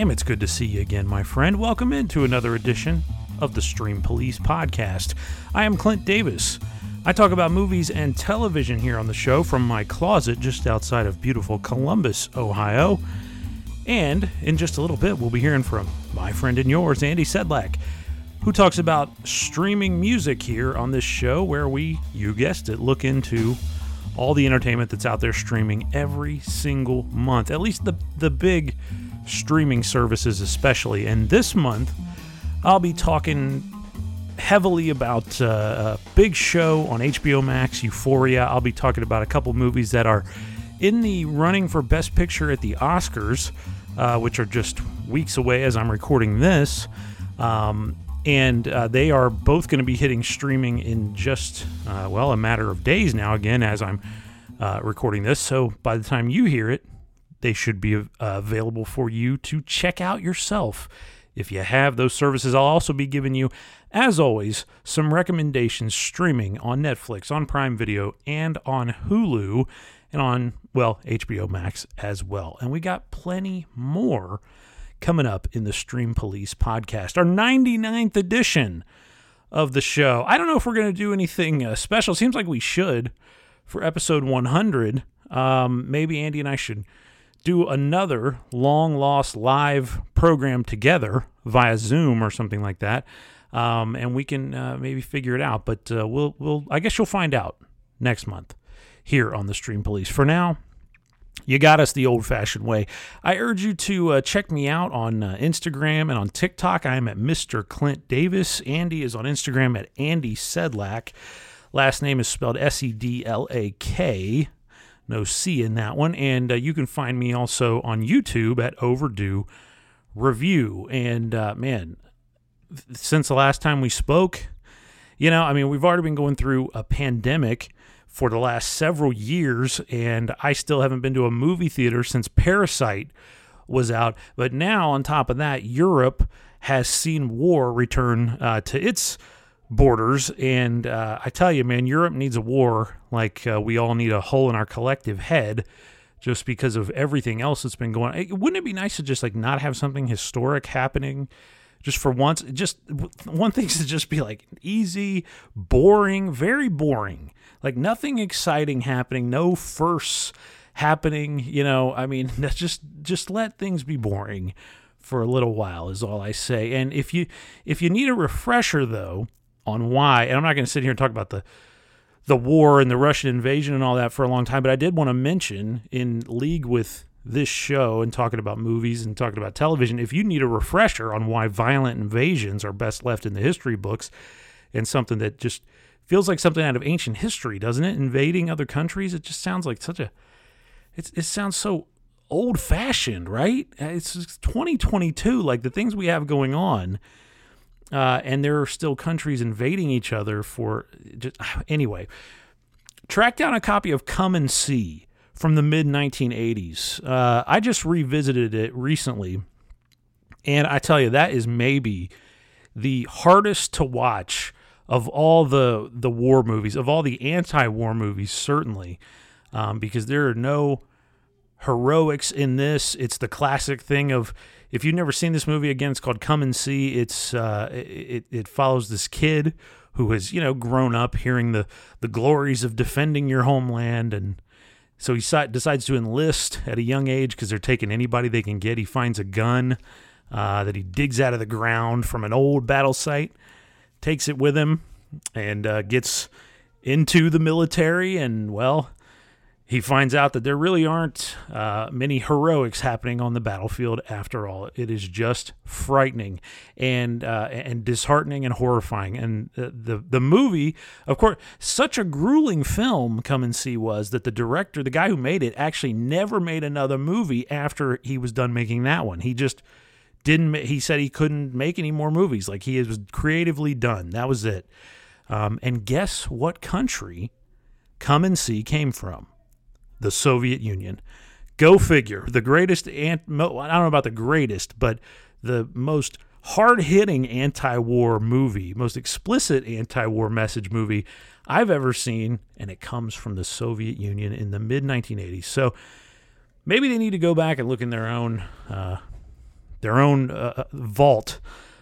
Damn, it's good to see you again, my friend. Welcome into another edition of the Stream Police podcast. I am Clint Davis. I talk about movies and television here on the show from my closet just outside of beautiful Columbus, Ohio. And in just a little bit, we'll be hearing from my friend and yours, Andy Sedlak, who talks about streaming music here on this show, where we, you guessed it, look into all the entertainment that's out there streaming every single month. At least the the big streaming services, especially. And this month, I'll be talking heavily about uh, a big show on HBO Max, Euphoria. I'll be talking about a couple movies that are in the running for Best Picture at the Oscars, uh, which are just weeks away as I'm recording this. Um, and uh, they are both going to be hitting streaming in just, uh, well, a matter of days now, again, as I'm uh, recording this. So by the time you hear it, they should be uh, available for you to check out yourself. If you have those services, I'll also be giving you, as always, some recommendations streaming on Netflix, on Prime Video, and on Hulu, and on, well, HBO Max as well. And we got plenty more coming up in the Stream Police podcast, our 99th edition of the show. I don't know if we're going to do anything uh, special. Seems like we should for episode 100. Um, maybe Andy and I should do another long lost live program together via Zoom or something like that, um, and we can uh, maybe figure it out. But uh, we'll we'll I guess you'll find out next month here on the Stream Police. For now. You got us the old fashioned way. I urge you to uh, check me out on uh, Instagram and on TikTok. I am at Mr. Clint Davis. Andy is on Instagram at Andy Sedlak. Last name is spelled S E D L A K no C in that one. And uh, you can find me also on YouTube at Overdue Review. And uh, man, since the last time we spoke, you know, I mean, we've already been going through a pandemic for the last several years, and I still haven't been to a movie theater since Parasite was out. But now, on top of that, Europe has seen war return uh, to its borders. And uh, I tell you, man, Europe needs a war like uh, we all need a hole in our collective head just because of everything else that's been going on. Wouldn't it be nice to just like not have something historic happening? Just for once, just one thing to just be like easy, boring, very boring. Like nothing exciting happening, no firsts happening. You know, I mean, just just let things be boring for a little while is all I say. And if you if you need a refresher though, on why. And I'm not going to sit here and talk about the the war and the Russian invasion and all that for a long time, but I did want to mention in league with this show and talking about movies and talking about television, if you need a refresher on why violent invasions are best left in the history books and something that just feels like something out of ancient history, doesn't it? Invading other countries, it just sounds like such a it's, it sounds so old fashioned, right? It's 2022, like the things we have going on uh, and there are still countries invading each other for just, anyway. Track down a copy of Come and See from the mid 1980s. Uh, I just revisited it recently, and I tell you that is maybe the hardest to watch of all the the war movies, of all the anti-war movies, certainly, um, because there are no heroics in this. It's the classic thing of If you've never seen this movie, again, it's called Come and See. It's uh, it, it follows this kid who has you know grown up hearing the the glories of defending your homeland, and so he decides to enlist at a young age because they're taking anybody they can get. He finds a gun uh, that he digs out of the ground from an old battle site, takes it with him, and uh, gets into the military, and well he finds out that there really aren't uh, many heroics happening on the battlefield after all. It is just frightening and uh, and disheartening and horrifying. And the, the, the movie, of course, such a grueling film. Come and see was that the director, the guy who made it, actually never made another movie after he was done making that one. He just didn't. He said he couldn't make any more movies. Like he was creatively done. That was it. Um, and guess what country Come and See came from? The Soviet Union. Go figure. The greatest, ant- I don't know about the greatest, but the most hard hitting anti war movie, most explicit anti war message movie I've ever seen, and it comes from the Soviet Union in the mid 1980s. So maybe they need to go back and look in their own uh, their own uh, uh vault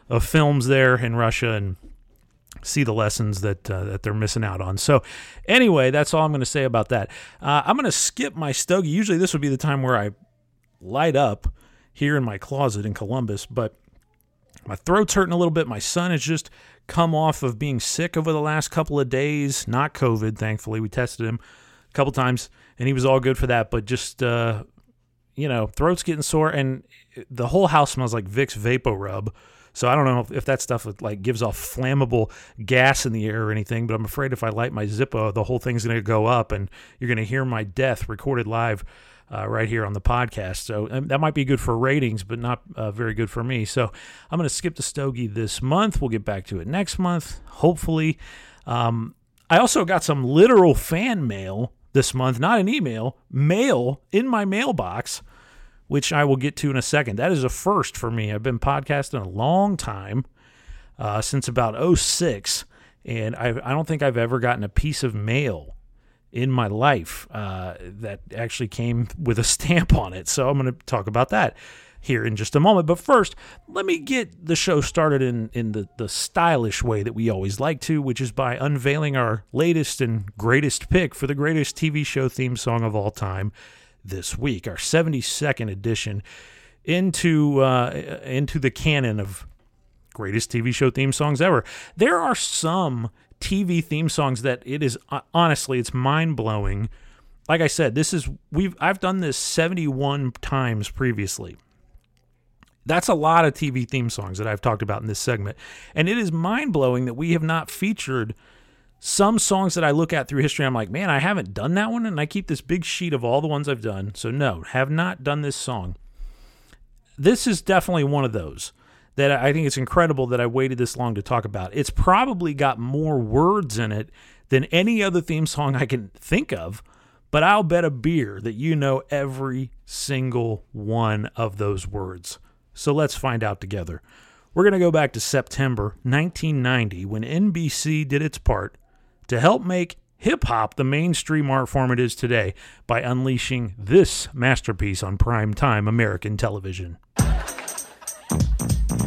of films there in Russia and see the lessons that uh, that they're missing out on. So, anyway, that's all I'm going to say about that. Uh, I'm going to skip my stogie. Usually, this would be the time where I light up here in my closet in Columbus, but my throat's hurting a little bit. My son has just come off of being sick over the last couple of days. Not COVID, thankfully. We tested him a couple times, and he was all good for that. But just uh, you know, throat's getting sore, and the whole house smells like Vicks VapoRub so I don't know if, that stuff like gives off flammable gas in the air or anything, but I'm afraid if I light my Zippo, the whole thing's going to go up and you're going to hear my death recorded live uh, right here on the podcast. So um, that might be good for ratings, but not uh, very good for me. So I'm going to skip the stogie this month. We'll get back to it next month, hopefully. Um, I also got some literal fan mail this month, not an email, mail in my mailbox which I will get to in a second. That is a first for me. I've been podcasting a long time, uh, since about 06, and I've, I do not think I've ever gotten a piece of mail in my life uh, that actually came with a stamp on it. So I'm going to talk about that here in just a moment. But first, let me get the show started in, in the, the stylish way that we always like to, which is by unveiling our latest and greatest pick for the greatest TV show theme song of all time this week, our 72nd edition into uh, into the canon of greatest TV show theme songs ever. There are some TV theme songs that it is uh, honestly it's mind blowing. Like I said, this is we've I've done this 71 times previously. That's a lot of TV theme songs that I've talked about in this segment. And it is mind blowing that we have not featured some songs that I look at through history, I'm like, man, I haven't done that one. And I keep this big sheet of all the ones I've done. So, no, have not done this song. This is definitely one of those that I think it's incredible that I waited this long to talk about. It's probably got more words in it than any other theme song I can think of, but I'll bet a beer that you know every single one of those words. So let's find out together. We're going to go back to September 1990 when NBC did its part to help make hip hop the mainstream art form it is today by unleashing this masterpiece on prime time American television.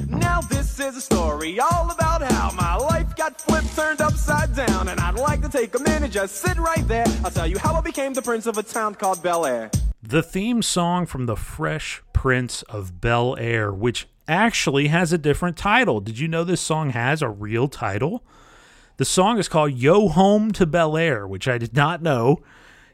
Now, this is a story all about how my life got flipped, turned upside down. And I'd like to take a minute, just sit right there. I'll tell you how I became the prince of a town called Bel Air. The theme song from The Fresh Prince of Bel Air, which actually has a different title. Did you know this song has a real title? The song is called Yo Home to Bel Air, which I did not know.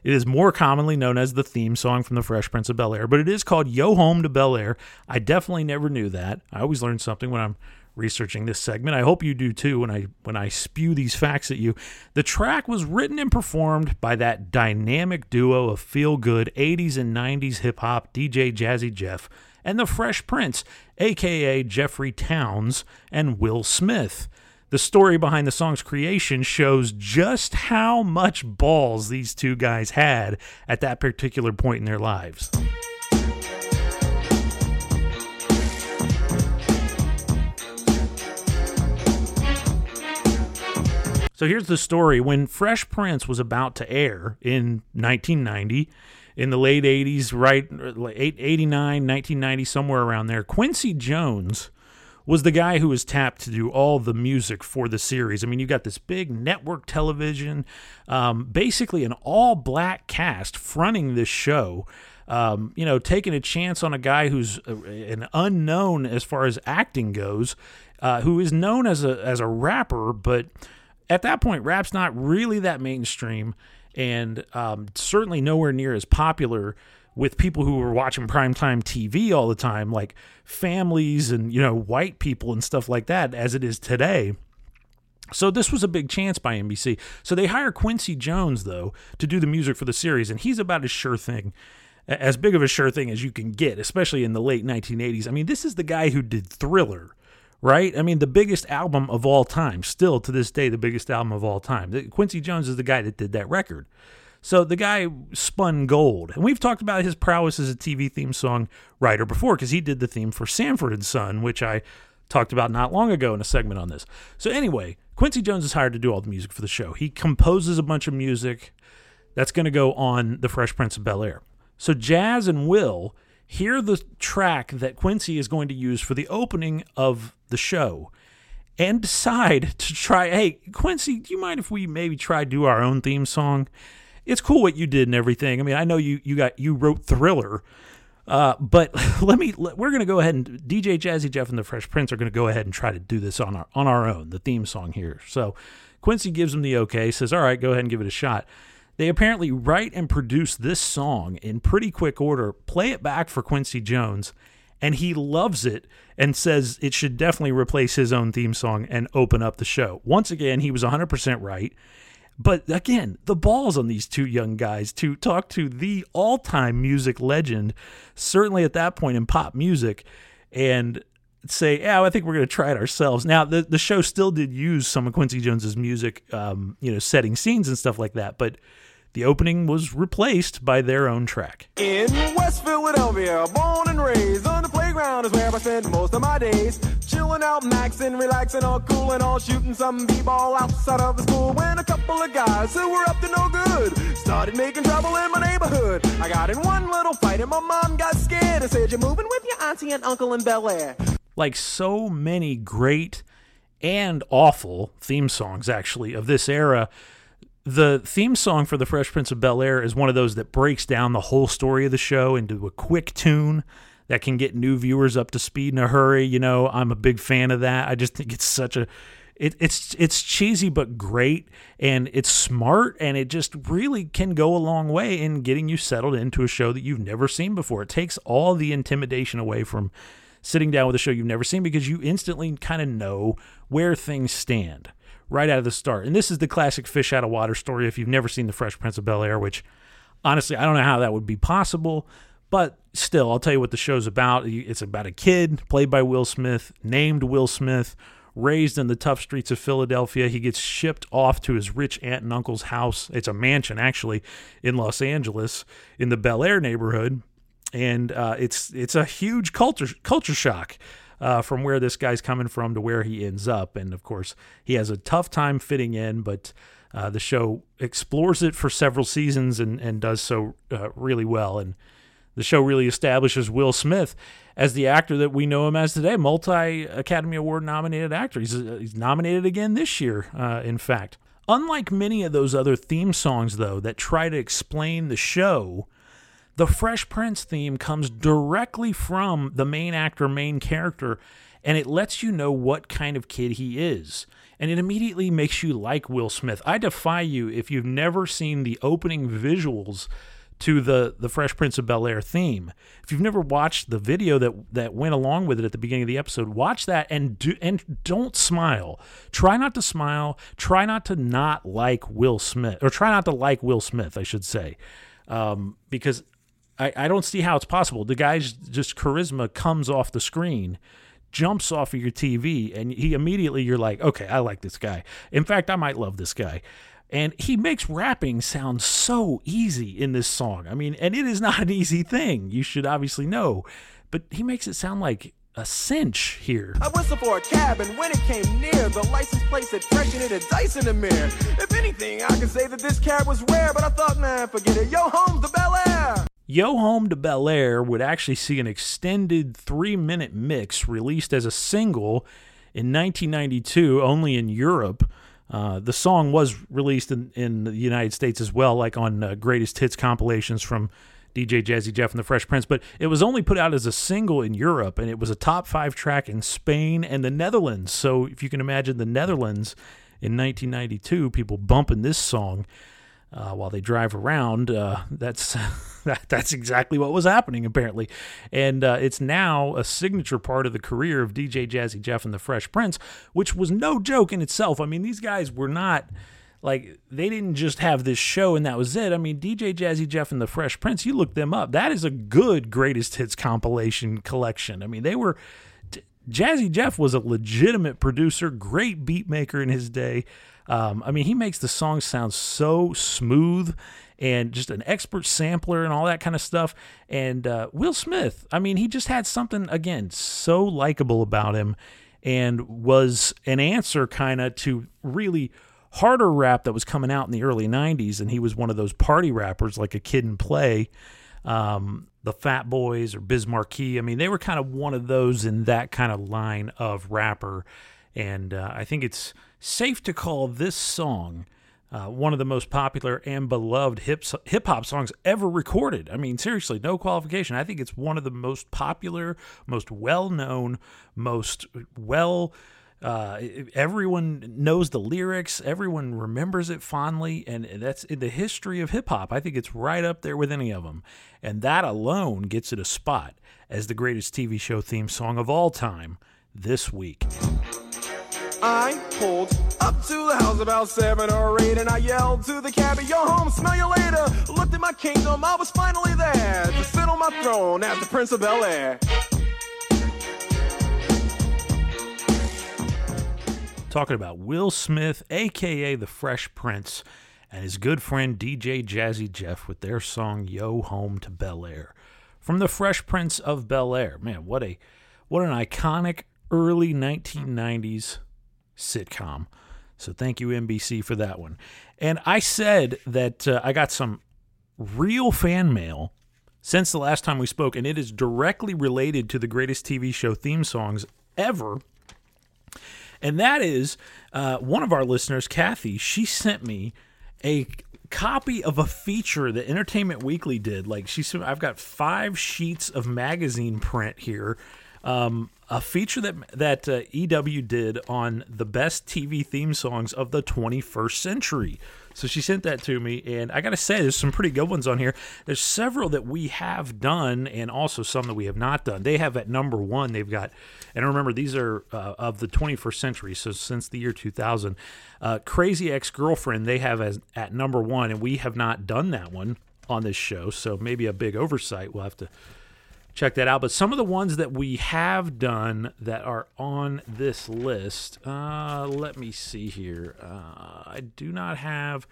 It is more commonly known as the theme song from The Fresh Prince of Bel Air, but it is called Yo Home to Bel Air. I definitely never knew that. I always learn something when I'm researching this segment. I hope you do too when I when I spew these facts at you. The track was written and performed by that dynamic duo of feel good 80s and 90s hip hop DJ Jazzy Jeff and the Fresh Prince, aka Jeffrey Townes and Will Smith. The story behind the song's creation shows just how much balls these two guys had at that particular point in their lives. So here's the story. When Fresh Prince was about to air in 1990, in the late 80s, right? 89, 1990, somewhere around there. Quincy Jones was the guy who was tapped to do all the music for the series. I mean, you got this big network television, um, basically an all black cast fronting this show. Um, you know, taking a chance on a guy who's an unknown as far as acting goes, uh, who is known as a as a rapper, but at that point, rap's not really that mainstream, and um, certainly nowhere near as popular with people who were watching primetime TV all the time, like families and, you know, white people and stuff like that, as it is today. So this was a big chance by NBC. So they hire Quincy Jones, though, to do the music for the series, and he's about as sure thing, as big of a sure thing as you can get, especially in the late 1980s. I mean, this is the guy who did Thriller, right? I mean, the biggest album of all time, still to this day, the biggest album of all time. Quincy Jones is the guy that did that record. So the guy spun gold. And we've talked about his prowess as a TV theme song writer before because he did the theme for Sanford and Son, which I talked about not long ago in a segment on this. So anyway, Quincy Jones is hired to do all the music for the show. He composes a bunch of music that's going to go on The Fresh Prince of Bel Air. So Jazz and Will hear the track that Quincy is going to use for the opening of the show and decide to try, hey, Quincy, do you mind if we maybe try do our own theme song? It's cool what you did and everything. I mean, I know you you got you wrote Thriller, uh, but let me let, we're going to go ahead and DJ Jazzy Jeff and the Fresh Prince are going to go ahead and try to do this on our on our own, the theme song here. So Quincy gives them the okay, says, "All right, go ahead and give it a shot." They apparently write and produce this song in pretty quick order, play it back for Quincy Jones, and he loves it and says it should definitely replace his own theme song and open up the show. Once again, he was 100% right. But again, the balls on these two young guys to talk to the all time music legend, certainly at that point in pop music, and say, yeah, I think we're going to try it ourselves. Now, the, the show still did use some of Quincy Jones's music, um, you know, setting scenes and stuff like that, but the opening was replaced by their own track. In West Philadelphia, born and raised on the playground is where I spend most of my days. Chilling out, maxing, relaxing, all cool and all shooting some b-ball outside of the school. When a couple of guys who were up to no good started making trouble in my neighborhood. I got in one little fight and my mom got scared and said, "You're moving with your auntie and uncle in Bel Air." Like so many great and awful theme songs, actually, of this era the theme song for The Fresh Prince of Bel Air is one of those that breaks down the whole story of the show into a quick tune that can get new viewers up to speed in a hurry. You know, I'm a big fan of that. I just think it's such a it, it's it's cheesy but great and it's smart and it just really can go a long way in getting you settled into a show that you've never seen before. It takes all the intimidation away from sitting down with a show you've never seen because you instantly kind of know where things stand right out of the start. And this is the classic fish out of water story if you've never seen The Fresh Prince of Bel Air, which honestly, I don't know how that would be possible. But still, I'll tell you what the show's about. It's about a kid played by Will Smith, named Will Smith, raised in the tough streets of Philadelphia. He gets shipped off to his rich aunt and uncle's house. It's a mansion, actually, in Los Angeles, in the Bel Air neighborhood. And uh, it's it's a huge culture culture shock uh, from where this guy's coming from to where he ends up. And of course, he has a tough time fitting in, but uh, the show explores it for several seasons and, and does so uh, really well. And the show really establishes Will Smith as the actor that we know him as today, multi Academy Award nominated actor. He's, uh, he's nominated again this year, uh, in fact. Unlike many of those other theme songs, though, that try to explain the show, the Fresh Prince theme comes directly from the main actor, main character, and it lets you know what kind of kid he is. And it immediately makes you like Will Smith. I defy you, if you've never seen the opening visuals to the the Fresh Prince of Bel Air theme. If you've never watched the video that that went along with it at the beginning of the episode, watch that and do and don't smile. Try not to smile. Try not to not like Will Smith, or try not to like Will Smith, I should say, um, because I, I don't see how it's possible. The guy's just charisma comes off the screen, jumps off of your TV, and he immediately you're like, okay, I like this guy. In fact, I might love this guy. And he makes rapping sound so easy in this song. I mean, and it is not an easy thing. You should obviously know, but he makes it sound like a cinch here. I whistled for a cab, and when it came near, the license plate said fresh and it had dice in the mirror. If anything, I could say that this cab was rare, but I thought, man, forget it. Yo, home to Bel Air. Yo Home to Bel Air would actually see an extended three minute mix released as a single in 1992, only in Europe. Uh, the song was released in, in the United States as well, like on uh, greatest hits compilations from DJ Jazzy Jeff and the Fresh Prince, but it was only put out as a single in Europe, and it was a top five track in Spain and the Netherlands. So if you can imagine the Netherlands in 1992, people bumping this song uh, while they drive around, uh, that's that, that's exactly what was happening apparently, and uh, it's now a signature part of the career of DJ Jazzy Jeff and the Fresh Prince, which was no joke in itself. I mean, these guys were not like they didn't just have this show and that was it. I mean, DJ Jazzy Jeff and the Fresh Prince, you look them up. That is a good greatest hits compilation collection. I mean, they were Jazzy Jeff was a legitimate producer, great beat maker in his day. Um, I mean, he makes the song sound so smooth and just an expert sampler and all that kind of stuff. And uh, Will Smith, I mean, he just had something again so likable about him and was an answer kind of to really harder rap that was coming out in the early 90s and he was one of those party rappers like a Kid 'n Play. Um, the fat boys or biz markie. I mean they were kind of one of those in that kind of line of rapper. And uh, i think it's safe to call this song uh, one of the most popular and beloved hip hop songs ever recorded. I mean, seriously, no qualification. I think it's one of the most popular, most well known, most well uh, everyone knows the lyrics, everyone remembers it fondly, and that's in the history of hip hop. I think it's right up there with any of them. And that alone gets it a spot as the greatest TV show theme song of all time this week. I pulled up to the house about seven or eight, and I yelled to the cabbie, "Yo, home, smell you later." Looked at my kingdom, I was finally there to sit on my throne as the Prince of Bel Air. talking about Will Smith, aka the Fresh Prince, and his good friend DJ Jazzy Jeff with their song Yo Home to Bel Air. From the Fresh Prince of Bel Air. Man, what a what an iconic early 1990s sitcom. So thank you NBC for that one. And I said that uh, I got some real fan mail since the last time we spoke and it is directly related to the greatest TV show theme songs ever and that is uh, one of our listeners, Kathy. She sent me a copy of a feature that Entertainment Weekly did. Like she said, I've got five sheets of magazine print here. Um, a feature that that uh, EW did on the best TV theme songs of the 21st century. So she sent that to me, and I got to say, there's some pretty good ones on here. There's several that we have done, and also some that we have not done. They have at number one, they've got, and remember, these are uh, of the 21st century, so since the year 2000. Uh, Crazy Ex Girlfriend, they have as at number one, and we have not done that one on this show, so maybe a big oversight. We'll have to check that out. But some of the ones that we have done that are on this list, uh, let me see here. Uh, I do not have.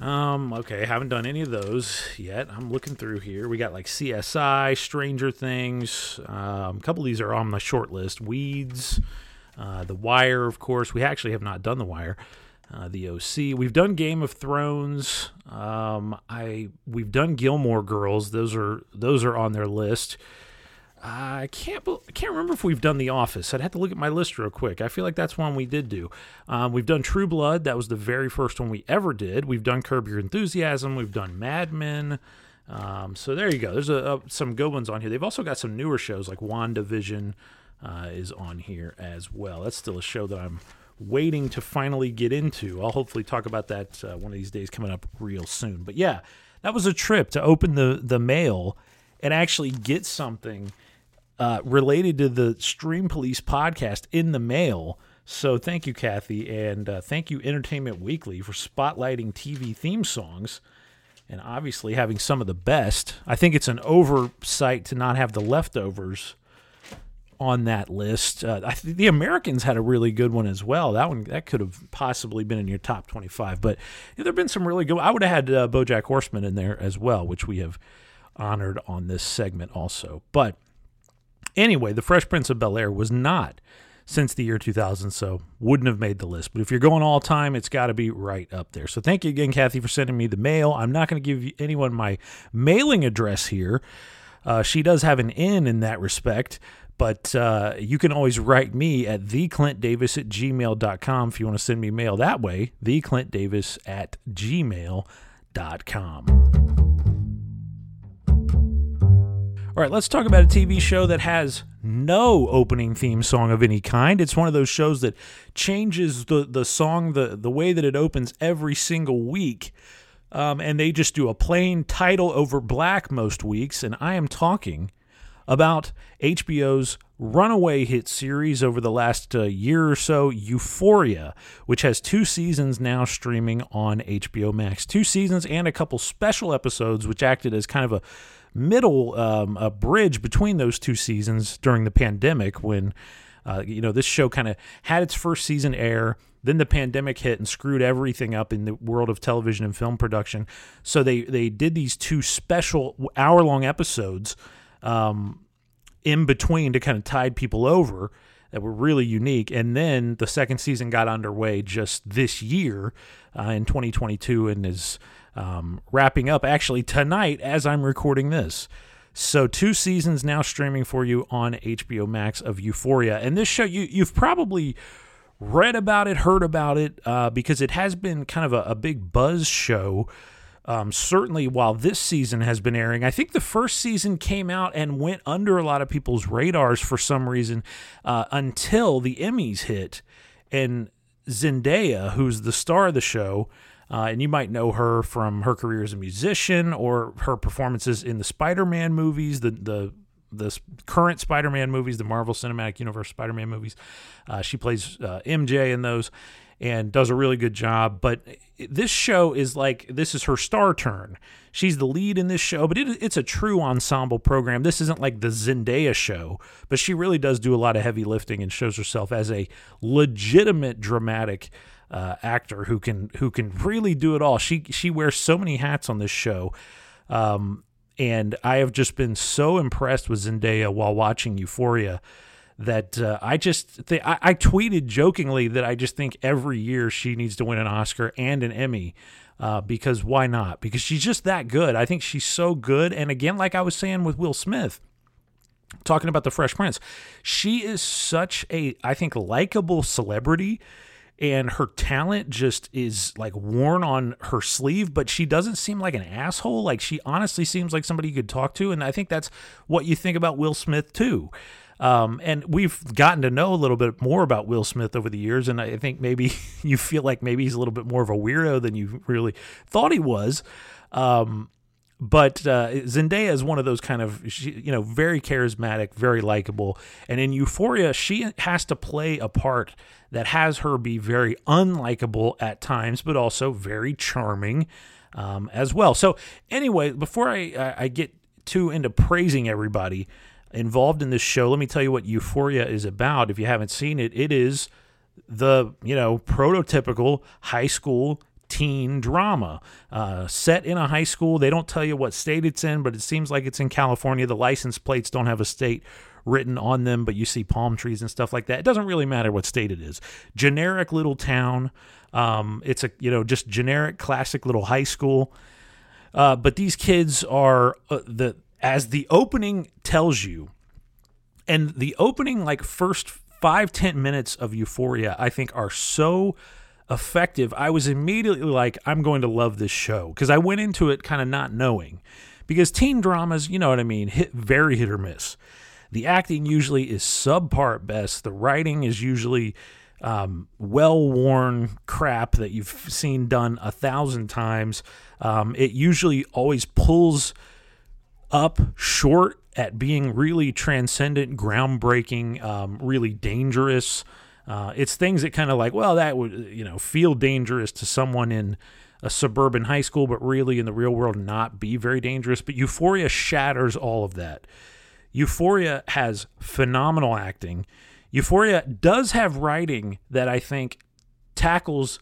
Um, okay, haven't done any of those yet. I'm looking through here. We got like CSI, Stranger Things. Um, a couple of these are on my short list. Weeds, uh, The Wire, of course. We actually have not done The Wire uh, the OC. We've done Game of Thrones. Um, I we've done Gilmore Girls. Those are those are on their list. I can't I can't remember if we've done The Office. I'd have to look at my list real quick. I feel like that's one we did do. Um, we've done True Blood. That was the very first one we ever did. We've done Curb Your Enthusiasm. We've done Mad Men. Um, so there you go. There's a, a, some good ones on here. They've also got some newer shows like WandaVision uh, is on here as well. That's still a show that I'm waiting to finally get into. I'll hopefully talk about that uh, one of these days coming up real soon. But yeah, that was a trip to open the the mail and actually get something uh, related to the Stream Police podcast in the mail. So thank you, Kathy, and uh, thank you, Entertainment Weekly, for spotlighting TV theme songs and obviously having some of the best. I think it's an oversight to not have the leftovers on that list. Uh, think the Americans had a really good one as well. That one that could have possibly been in your top twenty-five. But there've been some really good. I would have had uh, BoJack Horseman in there as well, which we have honored on this segment also. But Anyway, The Fresh Prince of Bel Air was not since the year 2000, so wouldn't have made the list. But if you're going all time, it's got to be right up there. So thank you again, Kathy, for sending me the mail. I'm not going to give anyone my mailing address here. Uh, she does have an N in that respect, but uh, you can always write me at theclintdavis at gmail.com if you want to send me mail that way, theclintdavis at gmail.com. All right, let's talk about a TV show that has no opening theme song of any kind. It's one of those shows that changes the, the song, the, the way that it opens every single week. Um, and they just do a plain title over black most weeks. And I am talking about HBO's runaway hit series over the last uh, year or so, Euphoria, which has two seasons now streaming on HBO Max. Two seasons and a couple special episodes, which acted as kind of a middle um, a bridge between those two seasons during the pandemic when uh, you know this show kind of had its first season air then the pandemic hit and screwed everything up in the world of television and film production so they they did these two special hour long episodes um, in between to kind of tide people over that were really unique. And then the second season got underway just this year uh, in 2022 and is um, wrapping up actually tonight as I'm recording this. So two seasons now streaming for you on HBO Max of Euphoria, and this show you you've probably read about it, heard about it, uh, because it has been kind of a, a big buzz show. Um, certainly, while this season has been airing, I think the first season came out and went under a lot of people's radars for some reason uh, until the Emmys hit, and Zendaya, who's the star of the show, uh, and you might know her from her career as a musician or her performances in the Spider-Man movies, the the the current Spider-Man movies, the Marvel Cinematic Universe Spider-Man movies. Uh, she plays uh, MJ in those and does a really good job. But this show is like this is her star turn. She's the lead in this show, but it, it's a true ensemble program. This isn't like the Zendaya show, but she really does do a lot of heavy lifting and shows herself as a legitimate dramatic uh, actor who can who can really do it all. She she wears so many hats on this show, um, and I have just been so impressed with Zendaya while watching Euphoria that uh, I just th- I, I, tweeted jokingly that I just think every year she needs to win an Oscar and an Emmy. Uh, because why not? Because she's just that good. I think she's so good. And again, like I was saying with Will Smith, talking about the Fresh Prince, she is such a I think likable celebrity and her talent just is like worn on her sleeve, but she doesn't seem like an asshole. Like she honestly seems like somebody you could talk to, and I think that's what you think about Will Smith too. Um, and we've gotten to know a little bit more about Will Smith over the years, and I think maybe you feel like maybe he's a little bit more of a weirdo than you really thought he was. Um, but uh, Zendaya is one of those kind of, she, you know, very charismatic, very likable. And in Euphoria, she has to play a part that has her be very unlikable at times, but also very charming um, as well. So, anyway, before I, I get too into praising everybody involved in this show, let me tell you what Euphoria is about. If you haven't seen it, it is the you know prototypical high school teen drama uh, set in a high school. They don't tell you what state it's in, but it seems like it's in California. The license plates don't have a state written on them, but you see palm trees and stuff like that. It doesn't really matter what state it is. Generic little town. Um, it's a you know just generic classic little high school. Uh, but these kids are uh, the as the opening tells you, and the opening like first five ten minutes of Euphoria, I think are so effective, I was immediately like, I'm going to love this show because I went into it kind of not knowing. Because teen dramas, you know what I mean, hit very hit or miss. The acting usually is subpar best. The writing is usually um, well worn crap that you've seen done a thousand times. Um, it usually always pulls up short at being really transcendent, groundbreaking, um, really dangerous. Uh, it's things that kind of like, well, that would you know feel dangerous to someone in a suburban high school, but really in the real world not be very dangerous. But Euphoria shatters all of that. Euphoria has phenomenal acting. Euphoria does have writing that I think tackles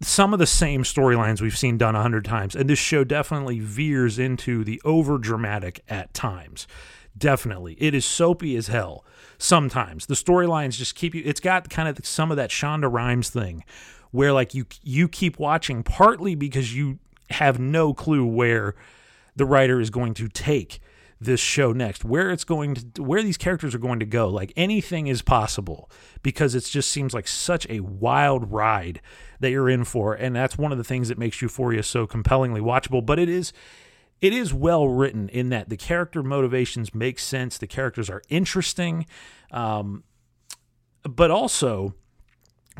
some of the same storylines we've seen done a hundred times, and this show definitely veers into the over dramatic at times Definitely. It is soapy as hell sometimes. The storylines just keep you it's got kind of some of that Shonda Rhimes thing where like you you keep watching partly because you have no clue where the writer is going to take this show next where it's going to where these characters are going to go like anything is possible because it just seems like such a wild ride that you're in for and that's one of the things that makes euphoria so compellingly watchable but it is it is well written in that the character motivations make sense the characters are interesting um, but also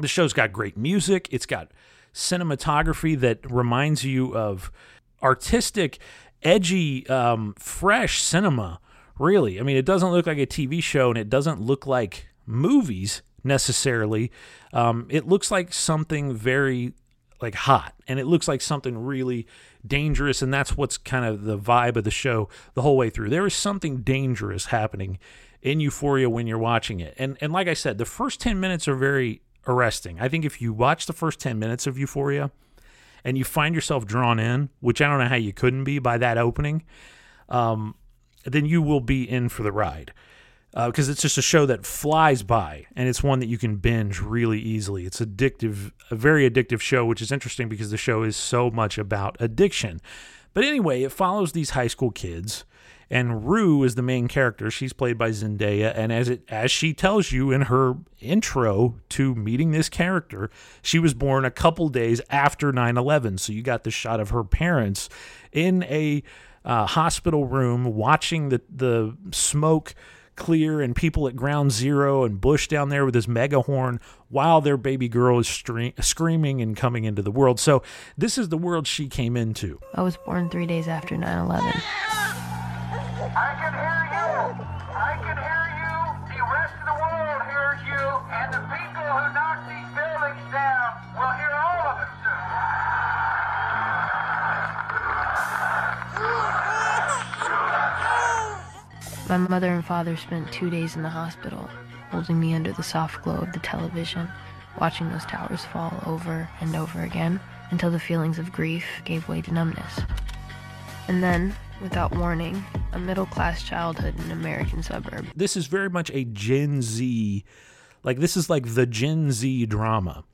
the show's got great music it's got cinematography that reminds you of artistic edgy, um, fresh cinema. Really, I mean, it doesn't look like a TV show, and it doesn't look like movies necessarily. Um, it looks like something very like hot, and it looks like something really dangerous, and that's what's kind of the vibe of the show the whole way through. There is something dangerous happening in Euphoria when you're watching it, and and like I said, the first ten minutes are very arresting. I think if you watch the first ten minutes of Euphoria and you find yourself drawn in, which I don't know how you couldn't be by that opening, um, then you will be in for the ride. Because uh, it's just a show that flies by, and it's one that you can binge really easily. It's addictive, a very addictive show, which is interesting because the show is so much about addiction. But anyway, it follows these high school kids and Rue is the main character. She's played by Zendaya, and as it as she tells you in her intro to meeting this character, she was born a couple days after 9/11. So you got the shot of her parents in a uh, hospital room watching the the smoke clear and people at ground zero and Bush down there with his megahorn while their baby girl is stre- screaming and coming into the world. So this is the world she came into. I was born three days after 9 11. I can hear you. I can hear you. The rest of the world hears you. And the people who knock these buildings down will hear all My mother and father spent two days in the hospital, holding me under the soft glow of the television, watching those towers fall over and over again until the feelings of grief gave way to numbness. And then, without warning, a middle class childhood in an American suburb. This is very much a Gen Z, like, this is like the Gen Z drama.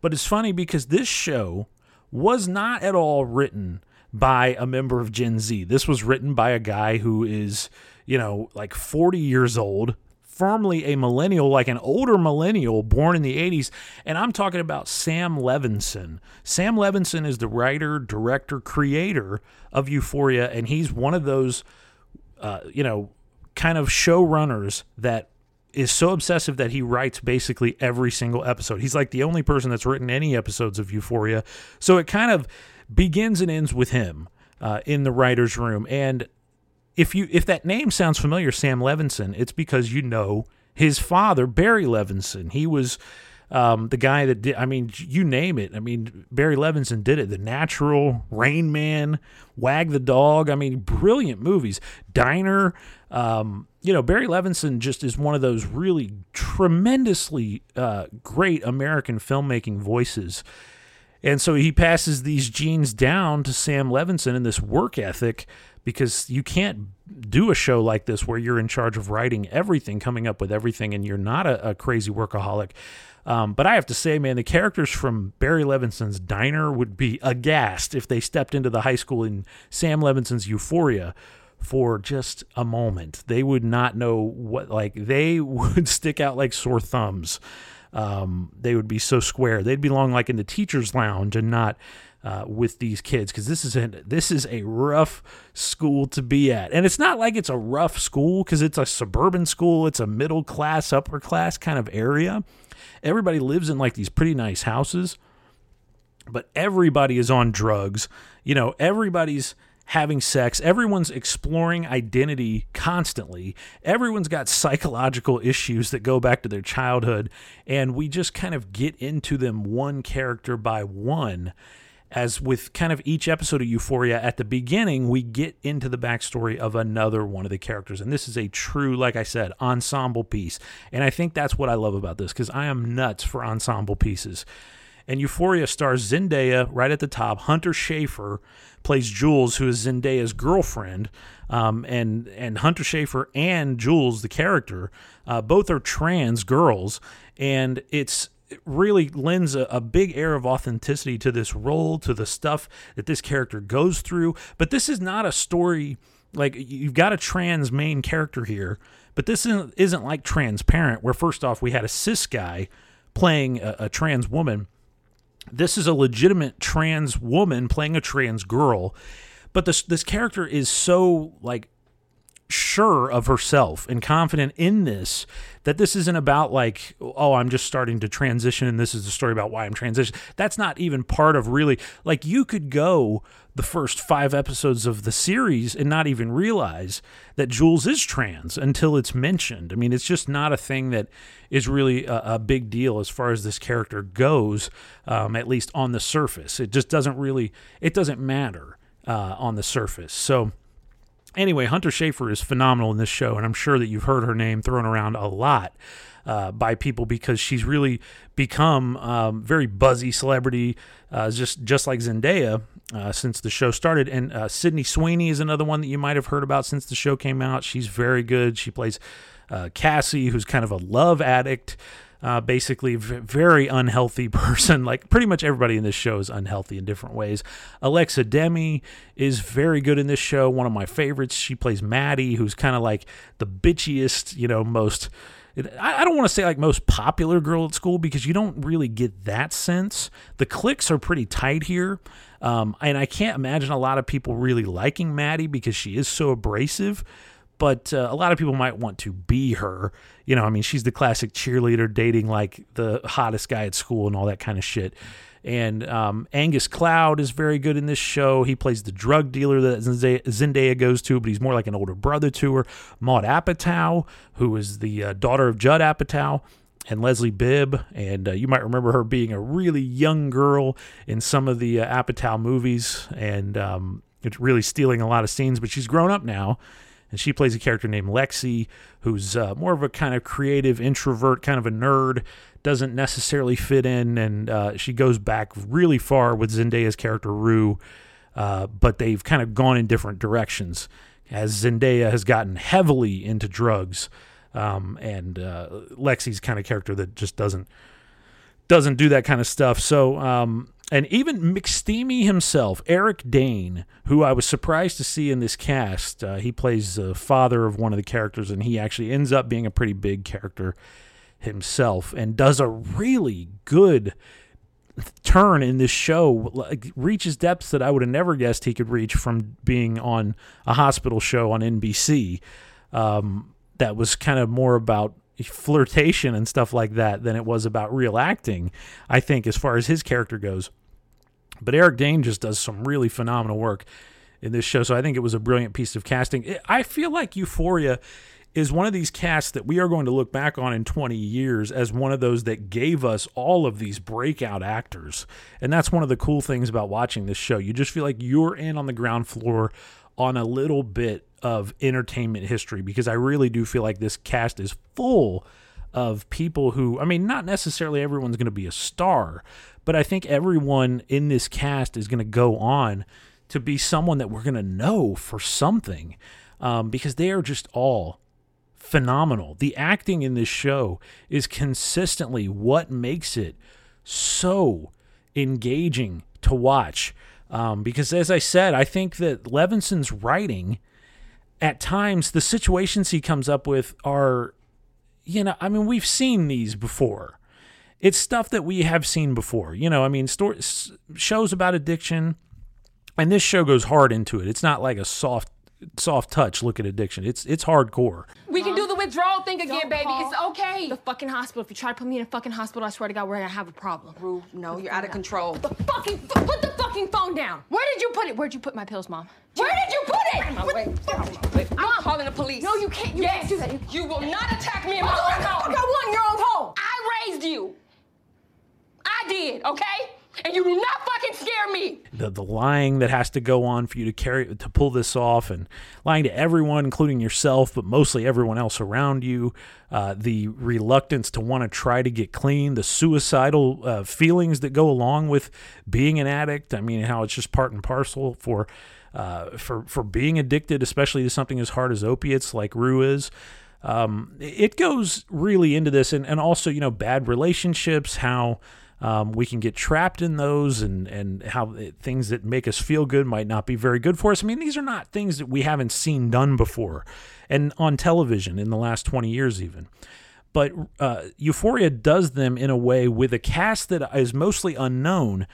But it's funny because this show was not at all written by a member of Gen Z. This was written by a guy who is, you know, like 40 years old, firmly a millennial, like an older millennial born in the 80s. And I'm talking about Sam Levinson. Sam Levinson is the writer, director, creator of Euphoria, and he's one of those, uh, you know, kind of showrunners that is so obsessive that he writes basically every single episode. He's like the only person that's written any episodes of Euphoria. So it kind of begins and ends with him uh, in the writer's room. And if you if that name sounds familiar, Sam Levinson, it's because you know his father, Barry Levinson. He was um, the guy that did. I mean, you name it. I mean, Barry Levinson did it. The Natural, Rain Man, Wag the Dog. I mean, brilliant movies. Diner. Um, you know, Barry Levinson just is one of those really tremendously uh, great American filmmaking voices. And so he passes these genes down to Sam Levinson and this work ethic because you can't do a show like this where you're in charge of writing everything, coming up with everything, and you're not a, a crazy workaholic. Um, but I have to say, man, the characters from Barry Levinson's Diner would be aghast if they stepped into the high school in Sam Levinson's Euphoria for just a moment. They would not know what, like, they would stick out like sore thumbs. Um, they would be so square. They'd belong like in the teacher's lounge and not uh, with these kids because this is a this is a rough school to be at, and it's not like it's a rough school because it's a suburban school. It's a middle class, upper class kind of area. Everybody lives in like these pretty nice houses, but everybody is on drugs. You know, everybody's having sex. Everyone's exploring identity constantly. Everyone's got psychological issues that go back to their childhood. And we just kind of get into them one character by one as with kind of each episode of Euphoria, at the beginning, we get into the backstory of another one of the characters. And this is a true, like I said, ensemble piece. And I think that's what I love about this because I am nuts for ensemble pieces. And Euphoria stars Zendaya right at the top. Hunter Schafer plays Jules, who is Zendaya's girlfriend. Um, and and Hunter Schafer and Jules, the character, uh, both are trans girls, and it's it really lends a, a, big air of authenticity to this role, to the stuff that this character goes through. But this is not a story like you've got a trans main character here, but this isn't, isn't like Transparent, where first off, we had a cis guy playing a, a trans woman. This is a legitimate trans woman playing a trans girl. But this this character is so like sure of herself and confident in this that this isn't about like oh i'm just starting to transition and this is the story about why i'm transitioning. That's not even part of really like you could go the first five episodes of the series and not even realize that jules is trans until it's mentioned. I mean it's just not a thing that is really a, a big deal as far as this character goes um, at least on the surface. It just doesn't really it doesn't matter uh, on the surface. So Anyway, Hunter Schafer is phenomenal in this show, and I'm sure that you've heard her name thrown around a lot uh, by people because she's really become um, very buzzy celebrity, uh, just just like Zendaya uh, since the show started. And uh, Sydney Sweeney is another one that you might have heard about since the show came out. She's very good. She plays uh, Cassie, who's kind of a love addict uh, basically v- very unhealthy person. Like pretty much everybody in this show is unhealthy in different ways. Alexa Demie is very good in this show. One of my favorites. She plays Maddie, who's kind of like the bitchiest, you know, most. I don't want to say like most popular girl at school because you don't really get that sense. The cliques are pretty tight here. Um, and I can't imagine a lot of people really liking Maddie because she is so abrasive but uh, a lot of people might want to be her. You know, I mean, she's the classic cheerleader dating like the hottest guy at school and all that kind of shit. And um, Angus Cloud is very good in this show. He plays the drug dealer that Zendaya goes to, but he's more like an older brother to her. Maude Apatow, who is the uh, daughter of Judd Apatow, and Leslie Bibb. And uh, you might remember her being a really young girl in some of the uh, Apatow movies and um, really stealing a lot of scenes, but she's grown up now and she plays a character named Lexi, who's uh, more of a kind of creative introvert, kind of a nerd, doesn't necessarily fit in, and uh, she goes back really far with Zendaya's character Rue, uh, but they've kind of gone in different directions as Zendaya has gotten heavily into drugs, um, and uh, Lexi's kind of character that just doesn't doesn't do that kind of stuff. So um, and even McSteamy himself, Eric Dane, who I was surprised to see in this cast, uh, he plays the father of one of the characters, and he actually ends up being a pretty big character himself, and does a really good turn in this show. Like, reaches depths that I would have never guessed he could reach from being on a hospital show on NBC. Um, that was kind of more about flirtation and stuff like that than it was about real acting. I think as far as his character goes. But Eric Dane just does some really phenomenal work in this show. So I think it was a brilliant piece of casting. I feel like Euphoria is one of these casts that we are going to look back on in 20 years as one of those that gave us all of these breakout actors. And that's one of the cool things about watching this show. You just feel like you're in on the ground floor on a little bit of entertainment history because I really do feel like this cast is full of people who, I mean, not necessarily everyone's going to be a star, but I think everyone in this cast is going to go on to be someone that we're going to know for something um, because they are just all phenomenal. The acting in this show is consistently what makes it so engaging to watch. Um, because, as I said, I think that Levinson's writing, at times, the situations he comes up with are, you know, I mean, we've seen these before it's stuff that we have seen before. You know, I mean, stories, shows about addiction, and this show goes hard into it. It's not like a soft soft touch look at addiction. It's it's hardcore. We can do withdrawal thing again, Don't baby. It's okay. The fucking hospital. If you try to put me in a fucking hospital, I swear to God, we're gonna have a problem. Rue, no, you're out of control. The fucking put the fucking phone down. Where did you put it? Where'd you put my pills, mom? Where did you put it? Get out way. Out of my way. I'm calling the police. No, you can't. You yes. can't do that. You will not attack me in my Oh, own what home. the fuck I want in your own home? I raised you. I did, okay? And you do not fucking scare me. the the lying that has to go on for you to carry to pull this off, and lying to everyone, including yourself, but mostly everyone else around you. Uh, the reluctance to want to try to get clean, the suicidal uh, feelings that go along with being an addict. I mean, how it's just part and parcel for uh, for for being addicted, especially to something as hard as opiates, like Rue is. Um, it goes really into this, and, and also you know bad relationships, how um, we can get trapped in those, and and how it, things that make us feel good might not be very good for us. I mean, these are not things that we haven't seen done before, and on television in the last twenty years even. But uh, Euphoria does them in a way with a cast that is mostly unknown,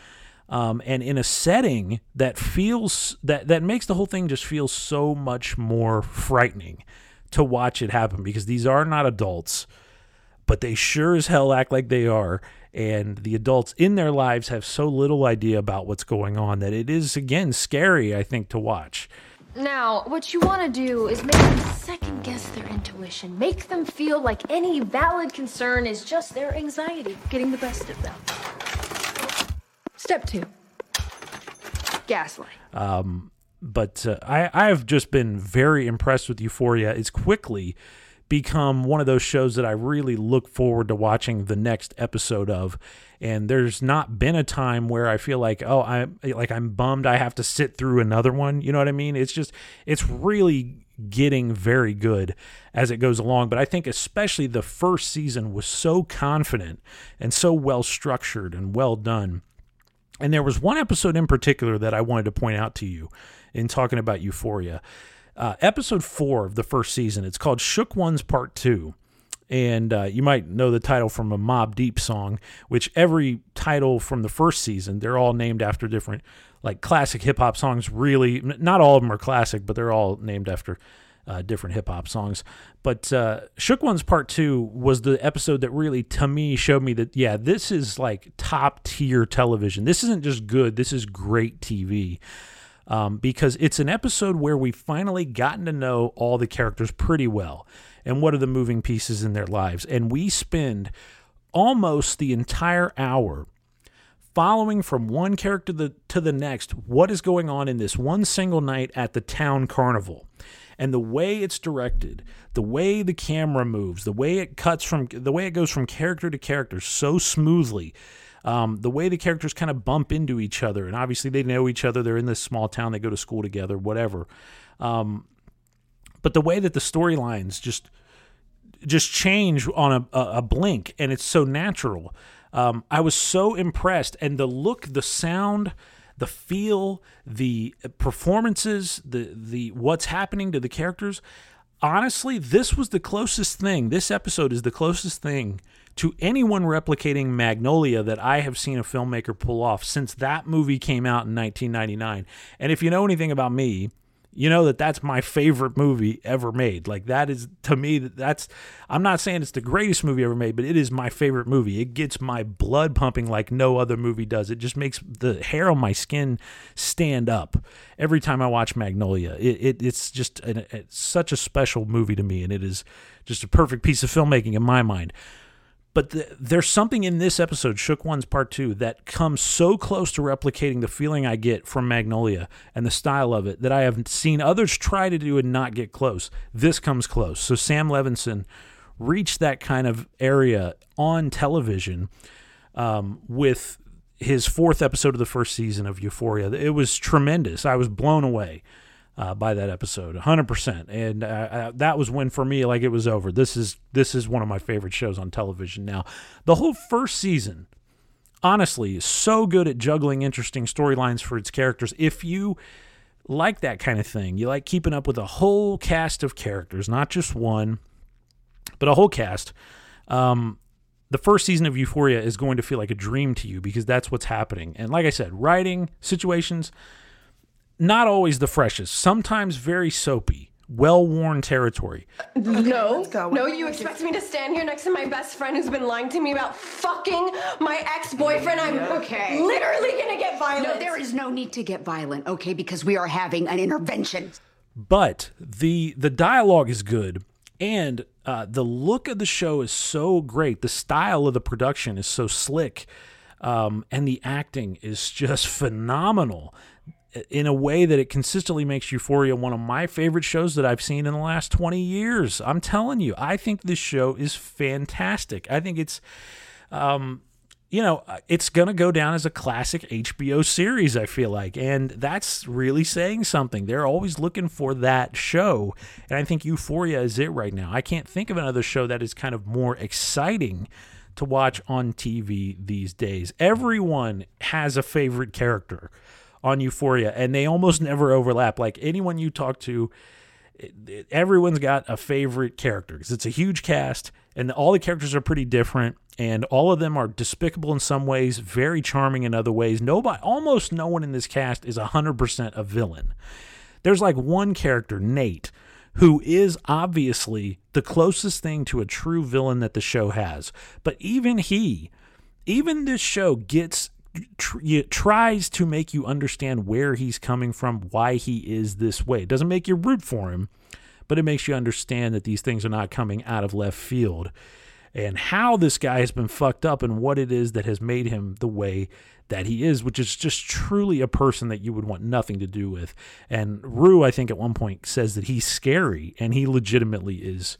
um, and in a setting that feels that that makes the whole thing just feel so much more frightening to watch it happen because these are not adults but they sure as hell act like they are. And the adults in their lives have so little idea about what's going on that it is, again, scary, I think, to watch. Now, what you want to do is make them second guess their intuition. Make them feel like any valid concern is just their anxiety getting the best of them. Step two gaslight. um, But uh, I, I've just been very impressed with Euphoria. It's quickly become one of those shows that I really look forward to watching the next episode of. And there's not been a time where I feel like, oh, I'm like I'm bummed I have to sit through another one. You know what I mean? It's just it's really getting very good as it goes along. But I think especially the first season was so confident and so well structured and well done. And there was one episode in particular that I wanted to point out to you in talking about Euphoria. Uh, episode four of the first season. It's called Shook Ones Part Two. And uh, you might know the title from a Mobb Deep song, which every title from the first season, they're all named after different, like classic hip hop songs. Really, not all of them are classic, but they're all named after uh, different hip hop songs. But uh, Shook Ones Part Two was the episode that really, to me, showed me that yeah, this is like top tier television. This isn't just good. This is great TV. Um, because it's an episode where we've finally gotten to know all the characters pretty well and what are the moving pieces in their lives. And we spend almost the entire hour following from one character to the, to the next what is going on in this one single night at the town carnival and the way it's directed the way the camera moves the way it cuts from the way it goes from character to character so smoothly um, the way the characters kind of bump into each other and obviously they know each other they're in this small town they go to school together whatever. Um, but the way that the storylines just just change on a, a, blink and it's so natural. Um, i was so impressed and the look the sound the feel the performances the the what's happening to the characters honestly this was the closest thing this episode is the closest thing to anyone replicating magnolia that i have seen a filmmaker pull off since that movie came out in 1999 and if you know anything about me you know that that's my favorite movie ever made. Like that is to me that's I'm not saying it's the greatest movie ever made, but it is my favorite movie. It gets my blood pumping like no other movie does. It just makes the hair on my skin stand up every time I watch Magnolia. It, it it's just an, it's such a special movie to me, and it is just a perfect piece of filmmaking in my mind. But the, there's something in this episode, Shook Ones Part 2, that comes so close to replicating the feeling I get from Magnolia and the style of it that I have seen others try to do and not get close. This comes close. So Sam Levinson reached that kind of area on television um, with his fourth episode of the first season of Euphoria. It was tremendous. I was blown away uh, by that episode, 100%. And uh, uh, that was when for me, like it was over. This is this is one of my favorite shows on television now. The whole first season, honestly, is so good at juggling interesting storylines for its characters. If you like that kind of thing, you like keeping up with a whole cast of characters, not just one, but a whole cast. Um, the first season of Euphoria is going to feel like a dream to you because that's what's happening. And like I said, writing situations not always the freshest, sometimes very soapy, well worn territory. no, no, you expect me to stand here next to my best friend who's been lying to me about fucking my ex-boyfriend? I'm Okay. literally gonna get violent. No, there is no need to get violent, okay? Because we are having an intervention. But the the dialogue is good, and uh, the look of the show is so great. The style of the production is so slick. Um, and the acting is just phenomenal in a way that it consistently makes Euphoria one of my favorite shows that I've seen in the last 20 years. I'm telling you, I think this show is fantastic. I think it's, um, you know, it's going to go down as a classic HBO series, I feel like. And that's really saying something. They're always looking for that show. And I think Euphoria is it right now. I can't think of another show that is kind of more exciting to watch on TV these days. Everyone has a favorite character on Euphoria, and they almost never overlap. Like anyone you talk to, everyone's got a favorite character because it's a huge cast, and all the characters are pretty different, and all of them are despicable in some ways, very charming in other ways. Nobody, almost no one in this cast is hundred percent a villain. There's like one character, Nate, who is obviously the closest thing to a true villain that the show has. But even he, even this show gets tr- tries to make you understand where he's coming from, why he is this way. It doesn't make you root for him, but it makes you understand that these things are not coming out of left field and how this guy has been fucked up and what it is that has made him the way that he is, which is just truly a person that you would want nothing to do with. And Rue, I think, at one point says that he's scary, and he legitimately is.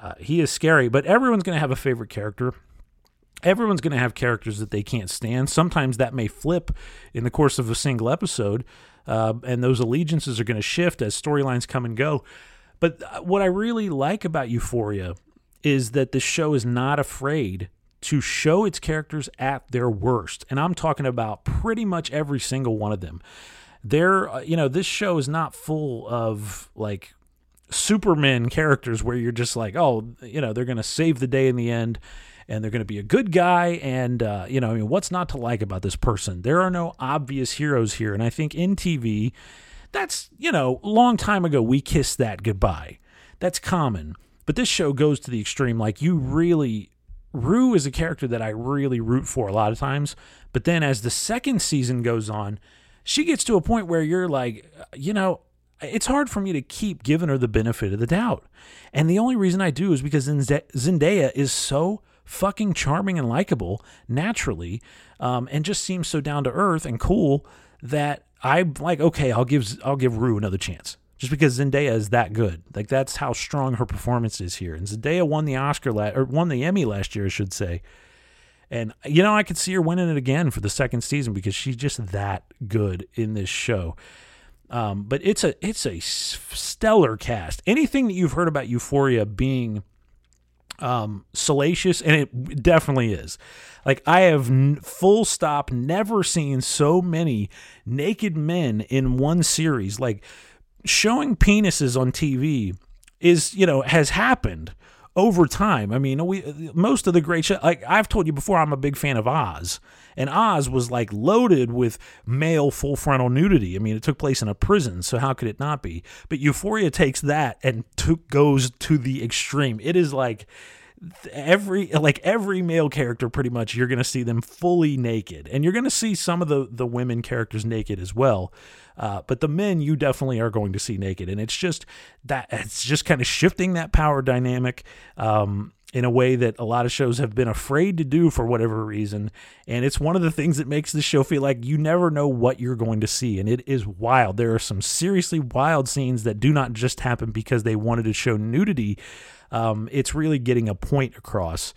Uh, he is scary, but everyone's going to have a favorite character everyone's going to have characters that they can't stand. Sometimes that may flip in the course of a single episode, uh, and those allegiances are going to shift as storylines come and go. But uh, what I really like about Euphoria is that the show is not afraid to show its characters at their worst. And I'm talking about pretty much every single one of them. There, uh, you know, this show is not full of like Superman characters where you're just like, oh, you know, they're going to save the day in the end and they're going to be a good guy. And, uh, you know, I mean, what's not to like about this person? There are no obvious heroes here. And I think in TV, that's, you know, long time ago, we kissed that goodbye. That's common. But this show goes to the extreme. Like, you really, Rue is a character that I really root for a lot of times. But then as the second season goes on, she gets to a point where you're like, you know, it's hard for me to keep giving her the benefit of the doubt. And the only reason I do is because Zendaya is so fucking charming and likable naturally, um, and just seems so down to earth and cool that I'm like, okay, I'll give I'll give Rue another chance. Just because Zendaya is that good, like that's how strong her performance is here. And Zendaya won the Oscar la- or won the Emmy last year, I should say. And you know, I could see her winning it again for the second season because she's just that good in this show. Um, but it's a it's a stellar cast. Anything that you've heard about Euphoria being um, salacious, and it definitely is. Like I have n- full stop never seen so many naked men in one series. Like showing penises on TV is you know has happened over time. I mean, we most of the great show. Like I've told you before, I'm a big fan of Oz, and Oz was like loaded with male full frontal nudity. I mean, it took place in a prison, so how could it not be? But Euphoria takes that and to, goes to the extreme. It is like every like every male character pretty much you're going to see them fully naked and you're going to see some of the the women characters naked as well uh, but the men you definitely are going to see naked and it's just that it's just kind of shifting that power dynamic um, in a way that a lot of shows have been afraid to do for whatever reason. And it's one of the things that makes the show feel like you never know what you're going to see. And it is wild. There are some seriously wild scenes that do not just happen because they wanted to show nudity. Um, it's really getting a point across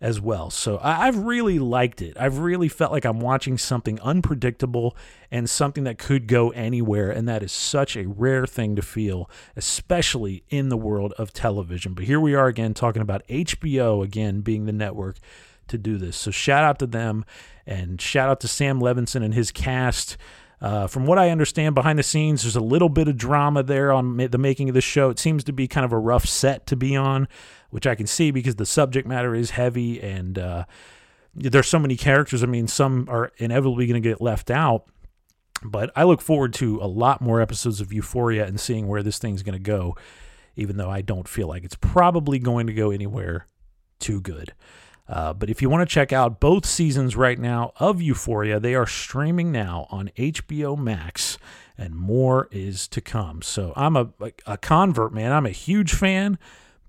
as well. So I, have really liked it. I've really felt like I'm watching something unpredictable and something that could go anywhere. And that is such a rare thing to feel, especially in the world of television. But here we are again talking about HBO again being the network to do this. So shout out to them and shout out to Sam Levinson and his cast. Uh, from what I understand behind the scenes, there's a little bit of drama there on the making of the show. It seems to be kind of a rough set to be on which I can see because the subject matter is heavy and uh, there's so many characters. I mean, some are inevitably going to get left out. But I look forward to a lot more episodes of Euphoria and seeing where this thing's going to go, even though I don't feel like it's probably going to go anywhere too good. Uh, but if you want to check out both seasons right now of Euphoria, they are streaming now on HBO Max, and more is to come. So I'm a, a convert, man. I'm a huge fan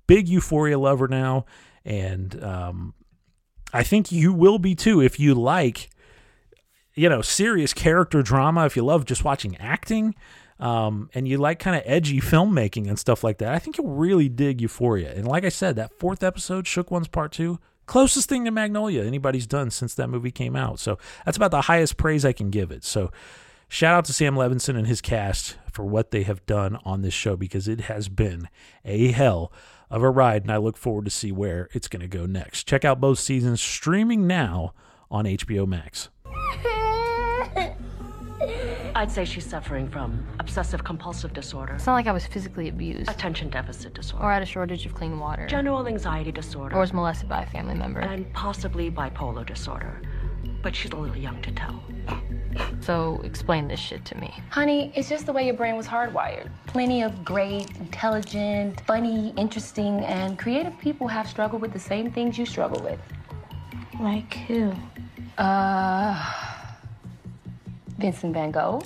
big Euphoria lover now, and um, I think you will be too if you like, you know, serious character drama. If you love just watching acting, um, and you like kind of edgy filmmaking and stuff like that, I think you'll really dig Euphoria. And like I said, that fourth episode, Shook Ones Part Two, closest thing to Magnolia anybody's done since that movie came out. So that's about the highest praise I can give it. So shout out to Sam Levinson and his cast for what they have done on this show because it has been a hell of a ride, and I look forward to see where it's going to go next. Check out both seasons streaming now on HBO Max. I'd say she's suffering from obsessive compulsive disorder. It's not like I was physically abused. Attention deficit disorder. Or had a shortage of clean water. General anxiety disorder. Or was molested by a family member. And possibly bipolar disorder. But she's a little young to tell. So explain this shit to me. Honey, it's just the way your brain was hardwired. Plenty of great, intelligent, funny, interesting, and creative people have struggled with the same things you struggle with. Like who? Uh. Vincent van Gogh.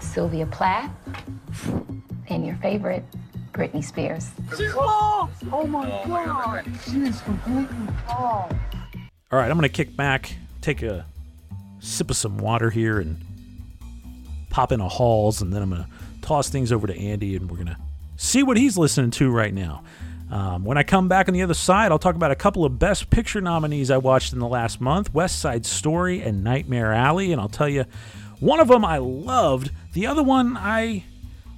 Sylvia Plath. And your favorite, Britney Spears. She's lost! Oh my god! She is completely lost. All right, I'm going to kick back, take a sip of some water here, and pop in a Halls, and then I'm going to toss things over to Andy, and we're going to see what he's listening to right now. Um, when I come back on the other side, I'll talk about a couple of Best Picture nominees I watched in the last month West Side Story and Nightmare Alley. And I'll tell you, one of them I loved, the other one I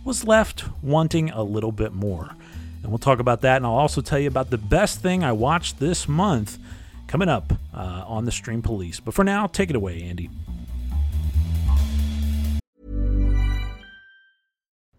was left wanting a little bit more. And we'll talk about that. And I'll also tell you about the best thing I watched this month coming up uh, on the Stream Police. But for now, take it away, Andy.